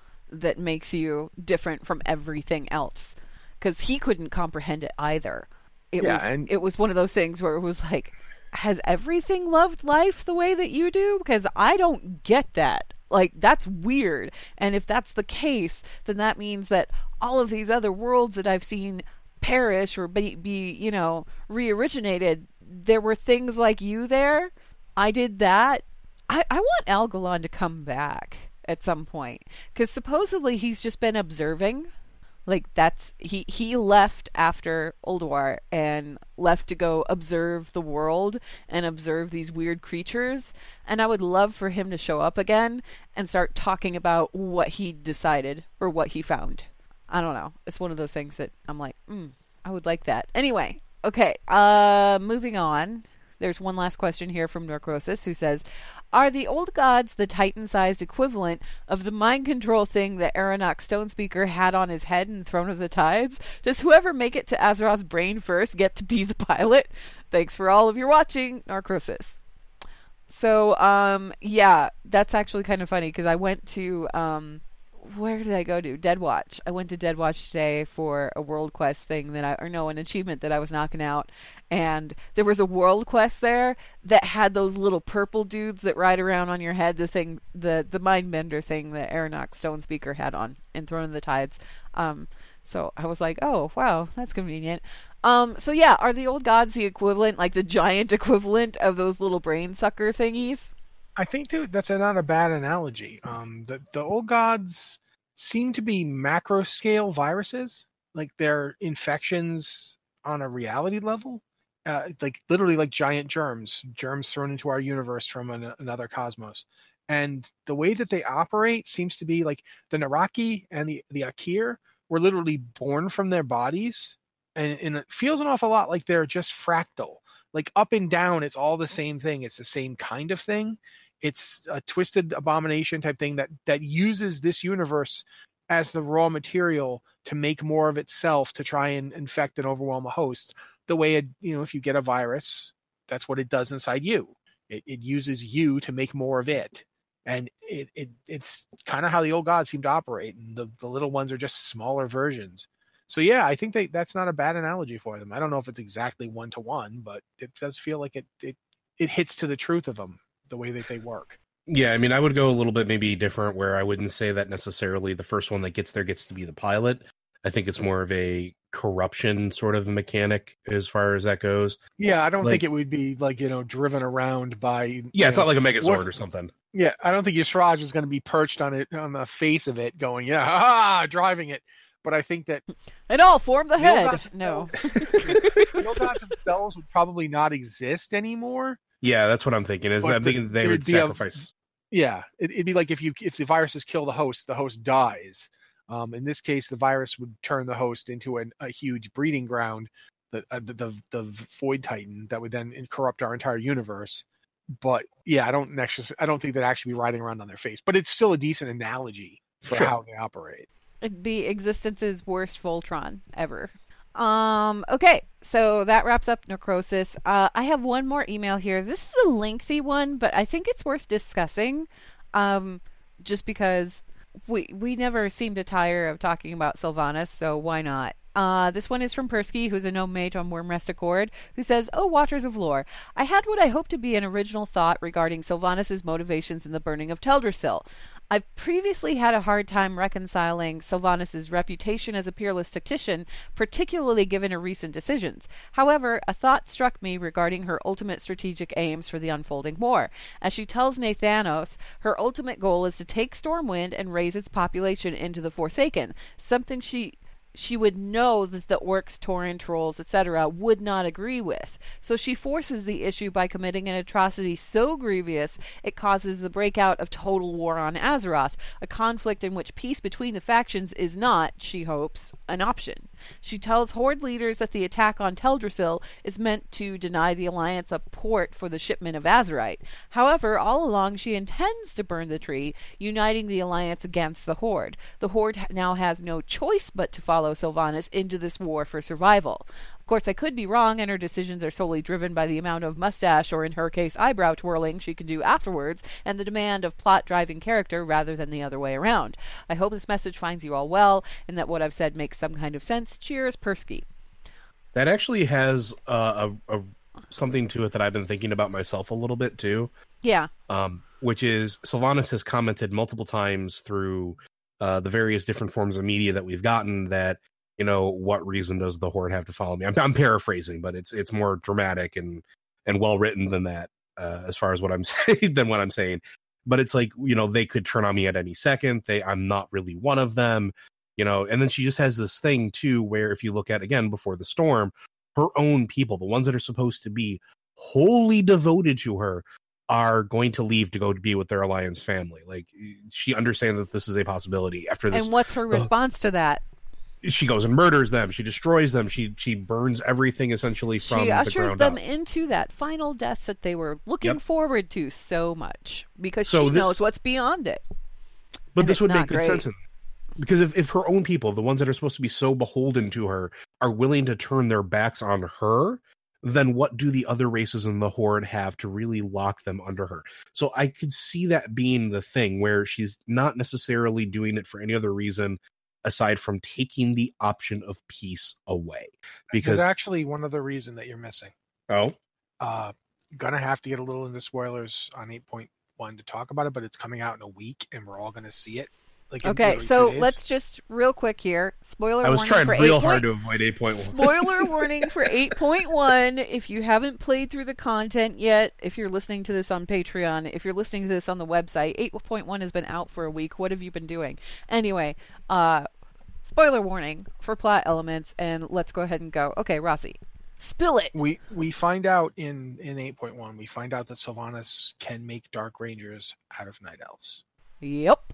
that makes you different from everything else, because he couldn't comprehend it either. It Yeah, was and- it was one of those things where it was like, has everything loved life the way that you do? Because I don't get that. Like that's weird. And if that's the case, then that means that all of these other worlds that I've seen perish or be, be you know re-originated there were things like you there i did that i, I want algalon to come back at some point because supposedly he's just been observing like that's he he left after Ulduar and left to go observe the world and observe these weird creatures and I would love for him to show up again and start talking about what he decided or what he found. I don't know. It's one of those things that I'm like, mm, I would like that. Anyway, okay. Uh moving on. There's one last question here from Narcosis who says, "Are the old gods the Titan-sized equivalent of the mind control thing that Erunak Stonespeaker had on his head in Throne of the Tides? Does whoever make it to Azeroth's brain first get to be the pilot? Thanks for all of your watching, Narcosis." So, um, yeah, that's actually kind of funny because I went to um, where did I go to? Dead Watch. I went to Dead Watch today for a world quest thing that I or no, an achievement that I was knocking out. And there was a world quest there that had those little purple dudes that ride around on your head, the thing the the mind bender thing that stone speaker had on in Throne of the Tides. Um so I was like, "Oh, wow, that's convenient." Um so yeah, are the old gods the equivalent like the giant equivalent of those little brain sucker thingies? I think dude, that's a, not a bad analogy. Um, the the old gods seem to be macro scale viruses, like they're infections on a reality level, uh, like literally like giant germs, germs thrown into our universe from an, another cosmos. And the way that they operate seems to be like the N'raqi and the the Aqir were literally born from their bodies, and, and it feels an awful lot like they're just fractal. Like up and down, it's all the same thing. It's the same kind of thing it's a twisted abomination type thing that that uses this universe as the raw material to make more of itself to try and infect and overwhelm a host. The way it, you know if you get a virus that's what it does inside you. It, it uses you to make more of it. And it, it it's kind of how the old gods seem to operate and the, the little ones are just smaller versions. So yeah i think they, that's not a bad analogy for them. I don't know if it's exactly one to one but it does feel like it, it it hits to the truth of them the way that they work. Yeah, I mean, I would go a little bit maybe different where I wouldn't say that necessarily the first one that gets there gets to be the pilot. I think it's more of a corruption sort of mechanic as far as that goes. Yeah, I don't like, think it would be like, you know, driven around by Yeah, it's know, not like a Megazord or something. Yeah, I don't think Y'Shaarj is going to be perched on it on the face of it going, yeah, ah, driving it. But I think that and all form the, the head. No. the gods themselves would probably not exist anymore yeah, that's what I'm thinking. Is but I'm thinking they would sacrifice. A, yeah, it, would be like if you if the viruses kill the host, the host dies. Um, in this case, the virus would turn the host into an, a huge breeding ground, the, uh, the, the the void titan that would then corrupt our entire universe. But yeah, I don't necessarily, I don't think they'd actually be riding around on their face. But it's still a decent analogy for sure. how they operate. It'd be existence's worst Voltron ever. Um, okay, so that wraps up necrosis. Uh, I have one more email here. This is a lengthy one, but I think it's worth discussing. Um, just because we we never seem to tire of talking about Sylvanas, so why not? Uh, this one is from Persky, who's a gnome mate on Wyrmrest Accord, who says, Oh, Watchers of Lore, I had what I hope to be an original thought regarding Sylvanas' motivations in the burning of Teldrassil. I've previously had a hard time reconciling Sylvanas' reputation as a peerless tactician, particularly given her recent decisions. However, a thought struck me regarding her ultimate strategic aims for the unfolding war. As she tells Nathanos, her ultimate goal is to take Stormwind and raise its population into the Forsaken, something she she would know that the orcs, tauren, trolls, etc., would not agree with. So she forces the issue by committing an atrocity so grievous it causes the breakout of total war on Azeroth, a conflict in which peace between the factions is not, she hopes, an option. She tells Horde leaders that the attack on Teldrassil is meant to deny the Alliance a port for the shipment of Azerite. However, all along she intends to burn the tree, uniting the Alliance against the Horde. The Horde now has no choice but to follow Sylvanas into this war for survival. Of course, I could be wrong, and her decisions are solely driven by the amount of mustache, or in her case, eyebrow twirling she can do afterwards, and the demand of plot driving character rather than the other way around. I hope this message finds you all well, and that what I've said makes some kind of sense. Cheers, Persky. That actually has uh, a, a something to it that I've been thinking about myself a little bit too. Yeah. Um, which is Sylvanas has commented multiple times through uh, the various different forms of media that we've gotten that you know, what reason does the horde have to follow me? I'm, I'm paraphrasing, but it's it's more dramatic and and well written than that uh, as far as what I'm saying than what I'm saying. But it's like you know they could turn on me at any second. They I'm not really one of them, you know. And then she just has this thing too, where if you look at again before the storm, her own people, the ones that are supposed to be wholly devoted to her, are going to leave to go to be with their alliance family. Like she understands that this is a possibility after this. And what's her response to that? She goes and murders them. She destroys them. She she burns everything essentially from she ushers them up. into that final death that they were looking Yep. forward to so much because So she this- knows what's beyond it. But and this would make good great. sense in because if, if her own people, the ones that are supposed to be so beholden to her, are willing to turn their backs on her, then what do the other races in the horde have to really lock them under her? So I could see that being the thing where she's not necessarily doing it for any other reason aside from taking the option of peace away. Because There's actually one other reason that you're missing. oh, Uh, gonna have to get a little into spoilers on 8.1 to talk about it, but it's coming out in a week, and we're all gonna see it. Like Okay, literally so let's just real quick here. Spoiler I was warning trying for real 8. hard to avoid 8.1. Spoiler warning for 8.1. If you haven't played through the content yet, if you're listening to this on Patreon, if you're listening to this on the website, 8.1 has been out for a week. What have you been doing? Anyway, uh spoiler warning for plot elements and let's go ahead and go. Okay, Rossi. Spill it. we we find out in in 8.1 we find out that Sylvanas can make dark rangers out of night elves Yep.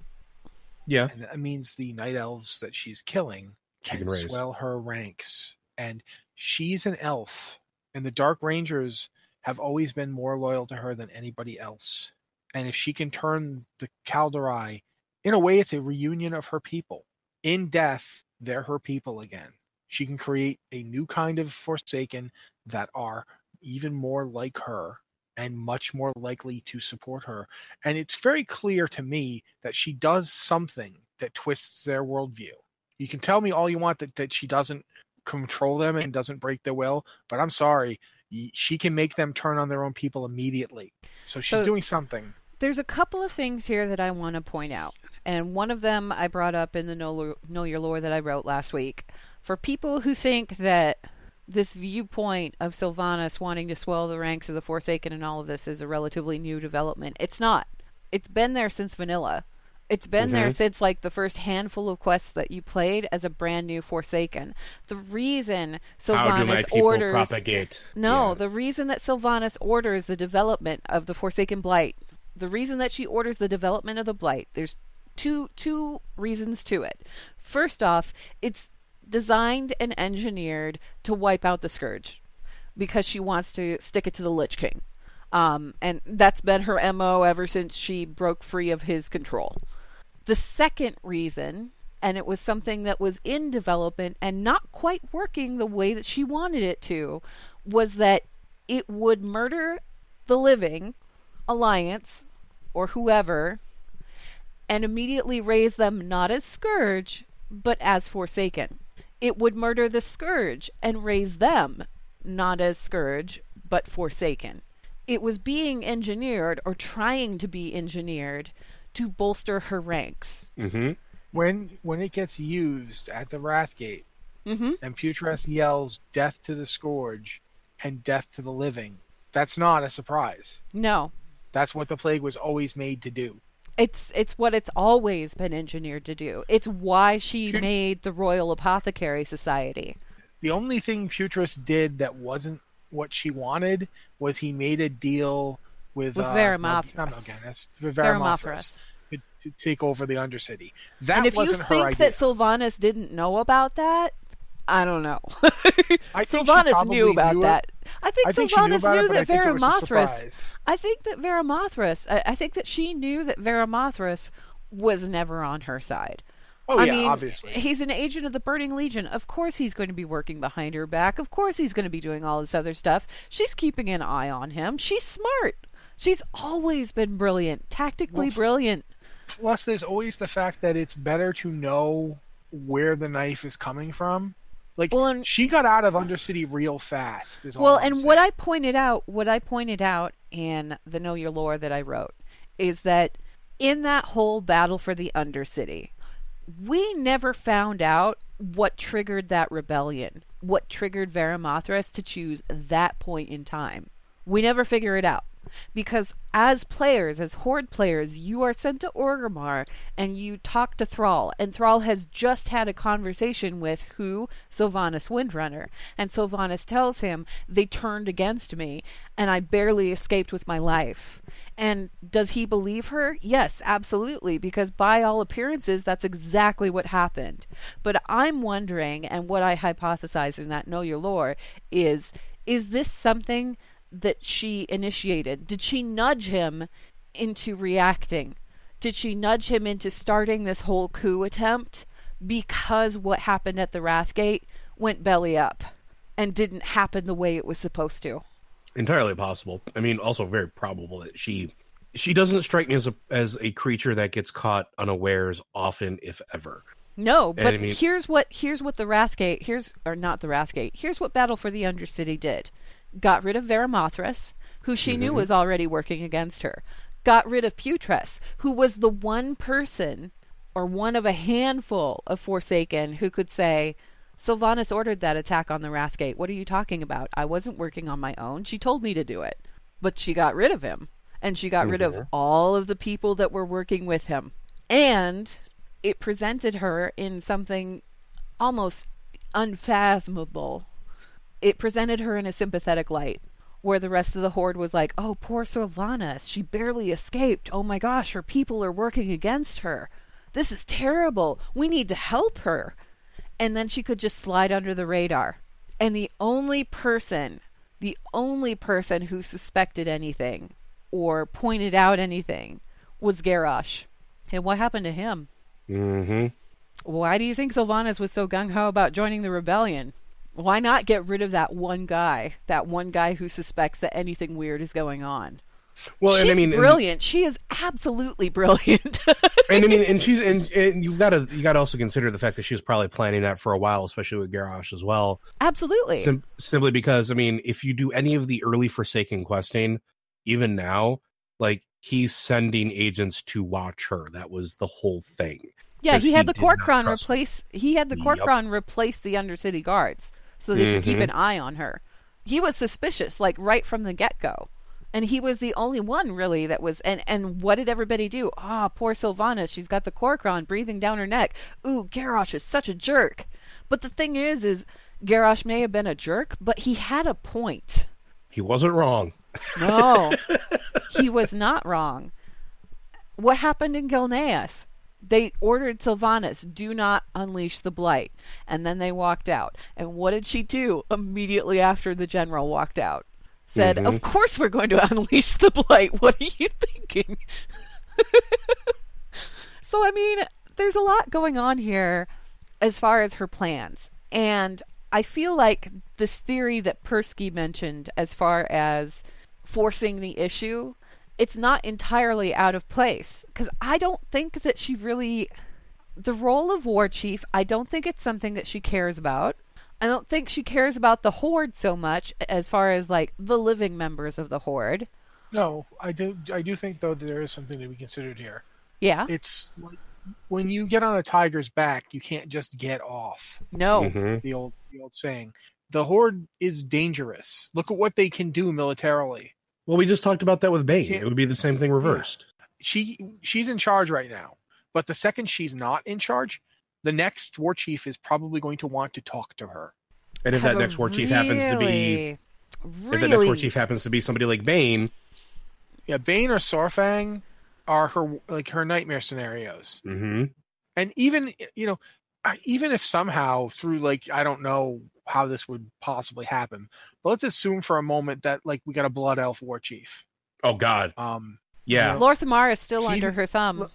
Yeah, and that means the night elves that she's killing She can can swell her ranks. And she's an elf and the dark rangers have always been more loyal to her than anybody else. And if she can turn the Kaldorei in a way it's a reunion of her people. In death they're her people again. She can create a new kind of forsaken that are even more like her and much more likely to support her. And it's very clear to me that she does something that twists their worldview. You can tell me all you want that, that she doesn't control them and doesn't break their will, but I'm sorry, she can make them turn on their own people immediately. So she's So- doing something. There's a couple of things here that I want to point out. And one of them I brought up in the Know, know Your Lore that I wrote last week. For people who think that this viewpoint of Sylvanas wanting to swell the ranks of the Forsaken and all of this is a relatively new development, it's not. It's been there since vanilla. It's been there since like the first handful of quests that you played as a brand new Forsaken. The reason Sylvanas orders propagate? no, Yeah. the reason that Sylvanas orders the development of the Forsaken Blight, the reason that she orders the development of the Blight, there's two two reasons to it. First off, it's designed and engineered to wipe out the Scourge because she wants to stick it to the Lich King. Um, and that's been her MO ever since she broke free of his control. The second reason, and it was something that was in development and not quite working the way that she wanted it to, was that it would murder the living alliance or whoever and immediately raise them not as scourge but as forsaken. It would murder the scourge and raise them not as scourge but forsaken. It was being engineered or trying to be engineered to bolster her ranks. Mm-hmm. When when it gets used at the Wrathgate Mhm. and Putress yells death to the Scourge and death to the living, that's not a surprise. No, That's what the plague was always made to do. It's it's what it's always been engineered to do. It's why she Sure. made the Royal Apothecary Society. The only thing Putress did that wasn't what she wanted was he made a deal with With uh, Varimathras. Not Mal'Ganis, with Varimathras Varimathras. to, to take over the Undercity. That and if you wasn't her think idea. that Sylvanas didn't know about that, I don't know. I Sylvanas knew about knew that. I think I think knew Sylvanas it, knew that think it Varimathras. surprise. I think that Varimathras. I, I think that she knew that Varimathras was never on her side. Oh I yeah, mean, obviously. he's an agent of the Burning Legion. Of course, he's going to be working behind her back. Of course, he's going to be doing all this other stuff. She's keeping an eye on him. She's smart. She's always been brilliant, tactically Well, brilliant. Plus, there's always the fact that it's better to know where the knife is coming from. Like Well, and- she got out of Undercity real fast. Is Well, I'm and what. I pointed out, what I pointed out in the Know Your Lore that I wrote, is that in that whole battle for the Undercity, we never found out what triggered that rebellion, what triggered Varimathras to choose that point in time. We never figure it out. Because as players, as Horde players, you are sent to Orgrimmar and you talk to Thrall, and Thrall has just had a conversation with who? Sylvanas Windrunner. And Sylvanas tells him, They turned against me, and I barely escaped with my life. And does he believe her? Yes, absolutely, because by all appearances, that's exactly what happened. But I'm wondering, and what I hypothesize in that Know Your Lore is is this something that she initiated? Did she nudge him into reacting? Did she nudge him into starting this whole coup attempt because what happened at the Wrathgate went belly up and didn't happen the way it was supposed to? Entirely possible. I mean, also very probable that she she doesn't strike me as a as a creature that gets caught unawares often, if ever. No, but I mean- here's what here's what the Wrathgate here's or not the Wrathgate. Here's what Battle for the Undercity did. Got rid of Varimathras, who she knew mm-hmm. was already working against her. Got rid of Putress, who was the one person or one of a handful of Forsaken who could say, Sylvanas ordered that attack on the Wrathgate. What are you talking about? I wasn't working on my own. She told me to do it. But she got rid of him. And she got rid of mm-hmm. all of the people that were working with him. And it presented her in something almost unfathomable. It presented her in a sympathetic light, where the rest of the horde was like, "Oh, poor Sylvanas, she barely escaped. Oh my gosh, her people are working against her. This is terrible. We need to help her." And then she could just slide under the radar. And the only person, the only person who suspected anything or pointed out anything was Garrosh. And what happened to him? Mm-hmm. Why do you think Sylvanas was so gung ho about joining the rebellion? Why not get rid of that one guy, that one guy who suspects that anything weird is going on? Well, She's and I mean, and- brilliant. she is absolutely brilliant. and I mean, and she's and, and you gotta you gotta also consider the fact that she was probably planning that for a while, especially with Garrosh as well. absolutely. Sim- simply because I mean, if you do any of the early Forsaken questing, even now, like he's sending agents to watch her. That was the whole thing. Yeah, he had he the did not Kor'kron trust her. replace. He had the. Kor'kron replace the Undercity guards so they could keep Mhm. an eye on her. He was suspicious, like right from the get go. And he was the only one really that was and and what did everybody do? Ah, poor Sylvana, she's got the Kor'kron breathing down her neck. Ooh, Garrosh is such a jerk. But the thing is is Garrosh may have been a jerk, but he had a point. He wasn't wrong. No, he was not wrong. What happened in Gilneas? They ordered Sylvanas, do not unleash the blight. And then they walked out. And what did she do immediately after the general walked out? Said, mm-hmm. Of course we're going to unleash the blight. What are you thinking? so, I mean, there's a lot going on here as far as her plans. And I feel like this theory that Persky mentioned, as far as forcing the issue, it's not entirely out of place. Because I don't think that she really. The role of war chief, I don't think it's something that she cares about. I don't think she cares about the horde so much as far as like the living members of the horde. No, I do. I do think though that there is something to be considered here. Yeah. It's like when you get on a tiger's back, you can't just get off. No. Mhm. The old the old saying. The horde is dangerous. Look at what they can do militarily. Well, we just talked about that with Baine. Can't- It would be the same thing reversed. She she's in charge right now. But the second she's not in charge, the next war chief is probably going to want to talk to her. And if Have that next war chief happens to be really, if that next war chief happens to be somebody like Baine, Yeah, Baine or Saurfang are her like her nightmare scenarios. hmm and even you know even if somehow through like i don't know how this would possibly happen but let's assume for a moment that like we got a blood elf war chief oh god, um yeah, Lor'themar is still under her thumb.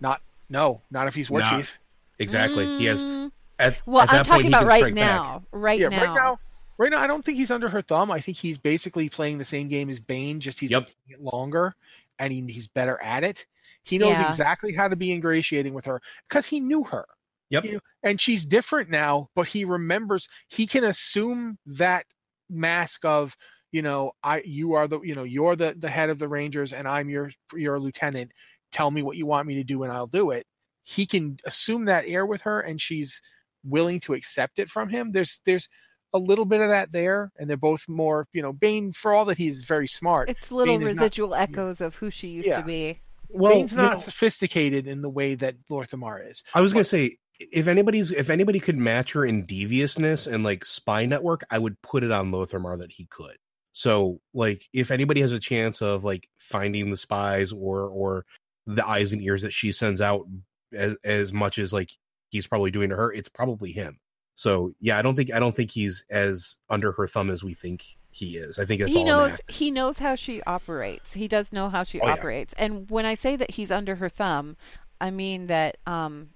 not no not if he's war Nah. chief exactly. He has. Mm, At, Well, at I'm talking point, about right strike back. now. Right yeah now. right now right now i don't think he's under her thumb i think he's basically playing the same game as baine just he's Yep. playing it longer and he, he's better at it he knows Yeah. exactly how to be ingratiating with her because he knew her Yep. You know, and she's different now, but he remembers he can assume that mask of, you know, I you are the you know, you're the the head of the Rangers and I'm your your lieutenant. Tell me what you want me to do and I'll do it. He can assume that air with her and she's willing to accept it from him. There's there's a little bit of that there, and they're both more, you know, Baine for all that he's very smart. It's little Baine is not- residual echoes of who she used Yeah. to be. Well, Baine's not know, sophisticated in the way that Lor'themar is. I was gonna say if anybody's if anybody could match her in deviousness and like spy network, I would put it on Lor'themar that he could. So like if anybody has a chance of like finding the spies or or the eyes and ears that she sends out as as much as like he's probably doing to her, it's probably him. So yeah, I don't think I don't think he's as under her thumb as we think he is. I think it's he knows he knows how she operates. He does know how she Oh, yeah. operates. And when I say that he's under her thumb, I mean that um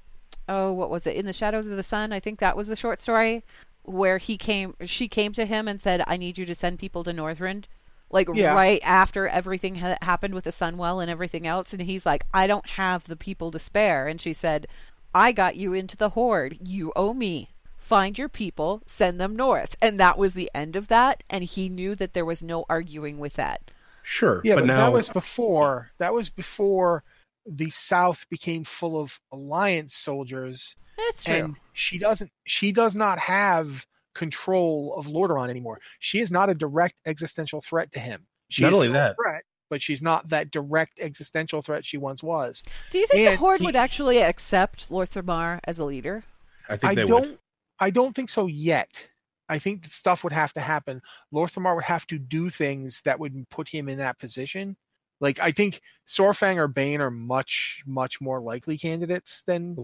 oh, what was it? In the Shadows of the Sun, I think that was the short story where he came she came to him and said, "I need you to send people to Northrend." Like Yeah. right after everything had happened with the Sunwell and everything else and he's like, "I don't have the people to spare." And she said, "I got you into the horde. You owe me." Find your people, send them north. And that was the end of that. And he knew that there was no arguing with that. Sure, Yeah, but, but, now that was before. That was before the South became full of alliance soldiers, That's true. and she doesn't. She does not have control of Lordaeron anymore. She is not a direct existential threat to him. She Not only that- threat, but she's not that direct existential threat she once was. Do you think the Horde he- would actually accept Lor'themar as a leader? I think I they don't. would. I don't think so yet. I think that stuff would have to happen. Lor'themar would have to do things that would put him in that position. Like I think Saurfang or Baine are much, much more likely candidates than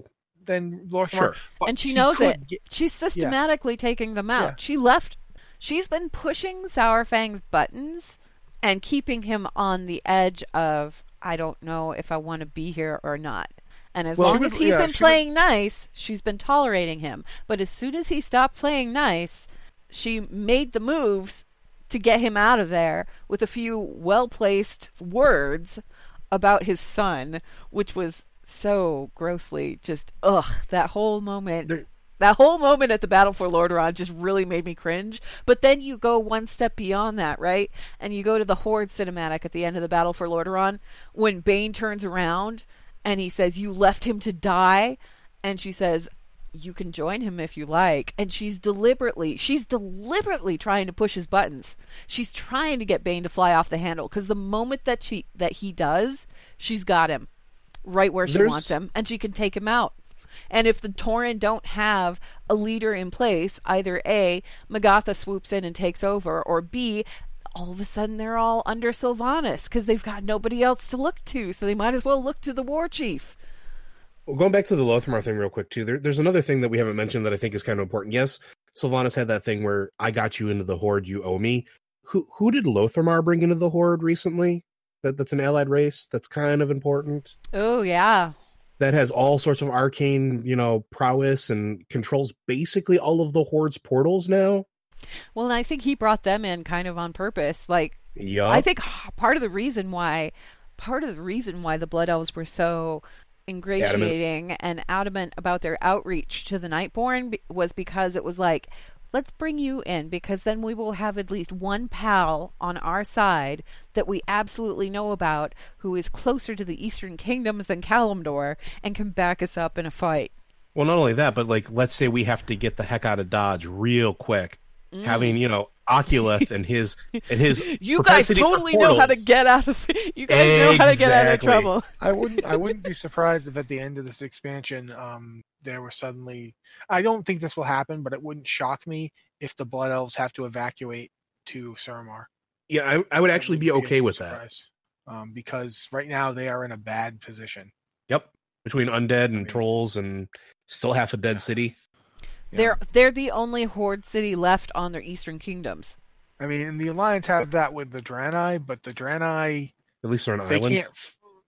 than Lor'themar. Sure. and she knows it. get- She's systematically taking them out. Yeah. She left. She's been pushing Saurfang's buttons and keeping him on the edge of I don't know if I want to be here or not. And as Well, long she as would- he's yeah, been she would- playing nice, she's been tolerating him. But as soon as he stopped playing nice, she made the moves to get him out of there with a few well placed words about his son, which was so grossly just ugh. That whole moment There- that whole moment at the battle for Lordaeron just really made me cringe. But then you go one step beyond that, right? And you go to the Horde cinematic at the end of the battle for Lordaeron when Baine turns around and he says, "You left him to die," and she says, "You can join him if you like." And she's deliberately, she's deliberately trying to push his buttons. She's trying to get Baine to fly off the handle because the moment that she that he does, she's got him right where she There's- wants him, and she can take him out. And if the Tauren don't have a leader in place, either A, Magatha swoops in and takes over, or B, all of a sudden they're all under Sylvanas because they've got nobody else to look to, so they might as well look to the war chief. Well, going back to the Lothar thing real quick too, there, there's another thing that we haven't mentioned that I think is kind of important. Yes, Sylvanas had that thing where I got you into the Horde, you owe me. Who who did Lor'themar bring into the Horde recently? That that's an allied race. That's kind of important. Oh yeah, That has all sorts of arcane, you know, prowess and controls basically all of the Horde's portals now. well, and I think he brought them in kind of on purpose. Like Yup. I think part of the reason why part of the reason why the blood elves were so ingratiating and adamant about their outreach to the Nightborne was because it was like let's bring you in because then we will have at least one pal on our side that we absolutely know about who is closer to the eastern kingdoms than Kalimdor and can back us up in a fight. Well, not only that, but like, let's say we have to get the heck out of Dodge real quick. Having mm. you know Oculeth and his and his You guys totally know how to get out of you guys know how to get out of trouble. I wouldn't. I wouldn't be surprised if at the end of this expansion, um, there was suddenly. I don't think this will happen, but it wouldn't shock me if the Blood Elves have to evacuate to Suramar. Yeah, I, I would actually be Wouldn't okay a with that. Um, because right now they are in a bad position. Yep, between undead and mean- trolls and still half a dead city. You They're know? they're the only horde city left on their eastern kingdoms. I mean, and the Alliance have that with the Draenei, but the Draenei At least they're an they island. can't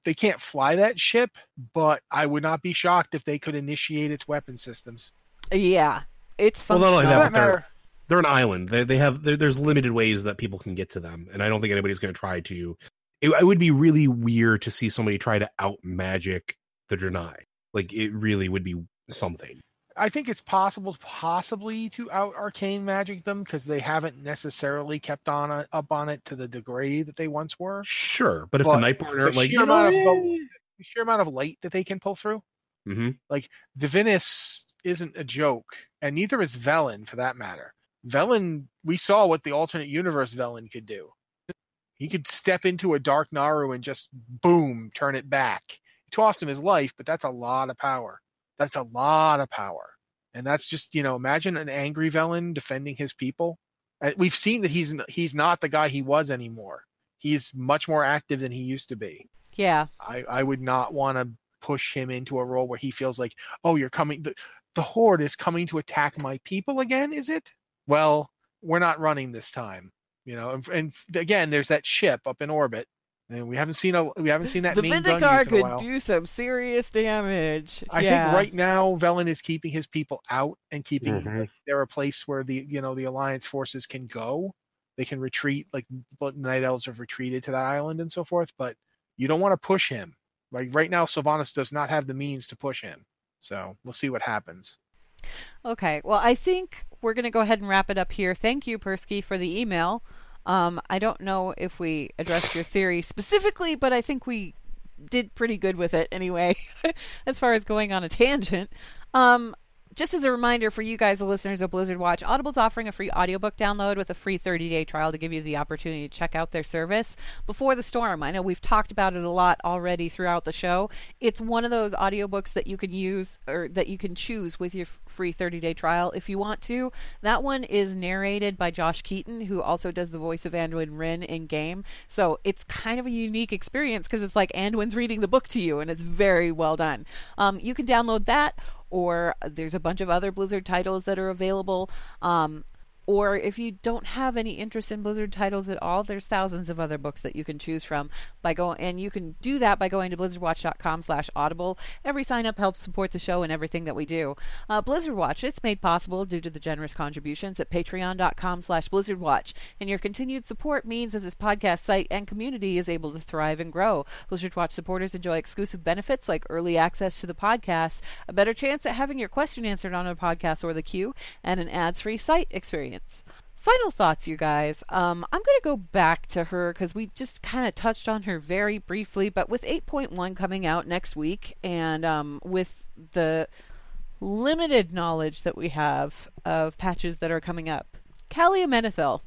they can't fly that ship. But I would not be shocked if they could initiate its weapon systems. Yeah, it's Well, not only that, that but they're they're an island. They they have there's limited ways that people can get to them, and I don't think anybody's going to try to. It, it would be really weird to see somebody try to out magic the Draenei. Like it really would be something. I think it's possible, possibly, to out arcane magic them because they haven't necessarily kept on a, up on it to the degree that they once were. Sure, but if But the Nightborne aren't like sheer you know, amount of the- The sheer amount of light that they can pull through, Mhm. like Divinus, isn't a joke, and neither is Velen for that matter. Velen, we saw what the alternate universe Velen could do. He could step into a Dark Naaru and just boom, turn it back. It cost him his life, but that's a lot of power. That's a lot of power. And that's just, you know, imagine an angry Velen defending his people. We've seen that he's he's not the guy he was anymore. He's much more active than he used to be. Yeah. I, I would not want to push him into a role where he feels like, oh, you're coming. The, the horde is coming to attack my people again. Is it? Well, we're not running this time. You know, and, and again, there's that ship up in orbit, and we haven't seen a we haven't seen that the main gun Vindicaar used in a could while. do some serious damage. I yeah. think right now Velen is keeping his people out and keeping Mhm. like, there a place where the you know the alliance forces can go. They can retreat like but Night Elves have retreated to that island and so forth. But you don't want to push him. Like right now, Sylvanas does not have the means to push him. So we'll see what happens. Okay. Well, I think we're going to go ahead and wrap it up here. Thank you, Persky, for the email. Um, I don't know if we addressed your theory specifically, but I think we did pretty good with it anyway, as far as going on a tangent. Um, just as a reminder for you guys, the listeners of Blizzard Watch, Audible's offering a free audiobook download with a free 30 day trial to give you the opportunity to check out their service before the storm. I know we've talked about it a lot already throughout the show. It's one of those audiobooks that you can use or that you can choose with your free 30 day trial if you want to. That one is narrated by Josh Keaton, who also does the voice of Anduin Wrynn in game. So it's kind of a unique experience because it's like Anduin's reading the book to you, and it's very well done. Um, you can download that or there's a bunch of other Blizzard titles that are available. Um, or if you don't have any interest in Blizzard titles at all, there's thousands of other books that you can choose from by going, and you can do that by going to blizzardwatch.com/audible. Every sign up helps support the show and everything that we do. Uh, Blizzard Watch, it's made possible due to the generous contributions at patreon.com/blizzardwatch, and your continued support means that this podcast site and community is able to thrive and grow. Blizzard Watch supporters enjoy exclusive benefits like early access to the podcast, a better chance at having your question answered on a podcast or the queue, and an ads-free site experience. Final thoughts, you guys. Um, I'm going to go back to her because we just kind of touched on her very briefly, but with 8.1 coming out next week, and um, with the limited knowledge that we have of patches that are coming up, Calia Menethil,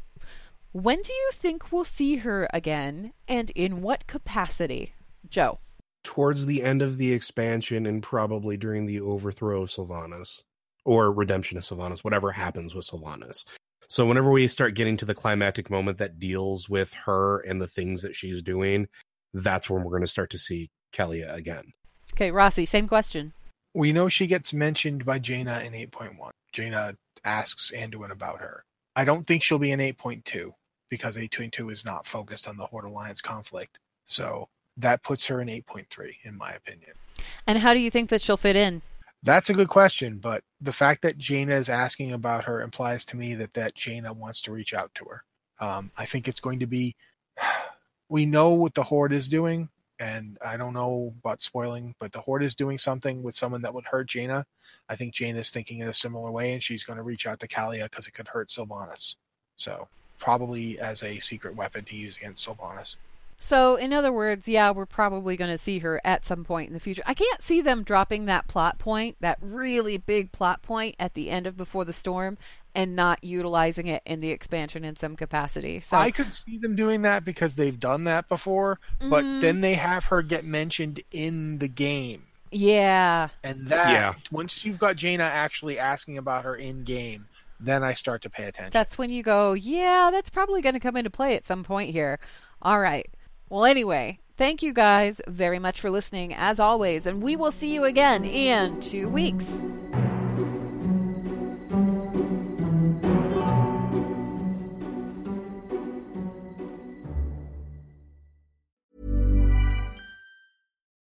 when do you think we'll see her again, and in what capacity? Joe. towards the end of the expansion and probably during the overthrow of Sylvanas or redemption of Sylvanas, whatever happens with Sylvanas. So whenever we start getting to the climactic moment that deals with her and the things that she's doing, that's when we're going to start to see Calia again. Okay, Rossi, same question. We know she gets mentioned by Jaina in 8.1. Jaina asks Anduin about her. I don't think she'll be in 8.2 because 8.2 is not focused on the Horde Alliance conflict. So that puts her in 8.3, in my opinion. And how do you think that she'll fit in? That's a good question, but the fact that Jaina is asking about her implies to me that that Jaina wants to reach out to her. Um, I think it's going to be. We know what the Horde is doing, and I don't know about spoiling, but the Horde is doing something with someone that would hurt Jaina. I think Jaina is thinking in a similar way, and she's going to reach out to Calia because it could hurt Sylvanas. So probably as a secret weapon to use against Sylvanas. So, in other words, yeah, we're probably going to see her at some point in the future. I can't see them dropping that plot point, that really big plot point at the end of Before the Storm, and not utilizing it in the expansion in some capacity. So, I could see them doing that because they've done that before, but Mhm. then they have her get mentioned in the game. yeah, And that Yeah. once you've got Jaina actually asking about her in game, then I start to pay attention. that's when you go, yeah, that's probably going to come into play at some point here. All right. Well, anyway, thank you guys very much for listening, as always, and we will see you again in two weeks.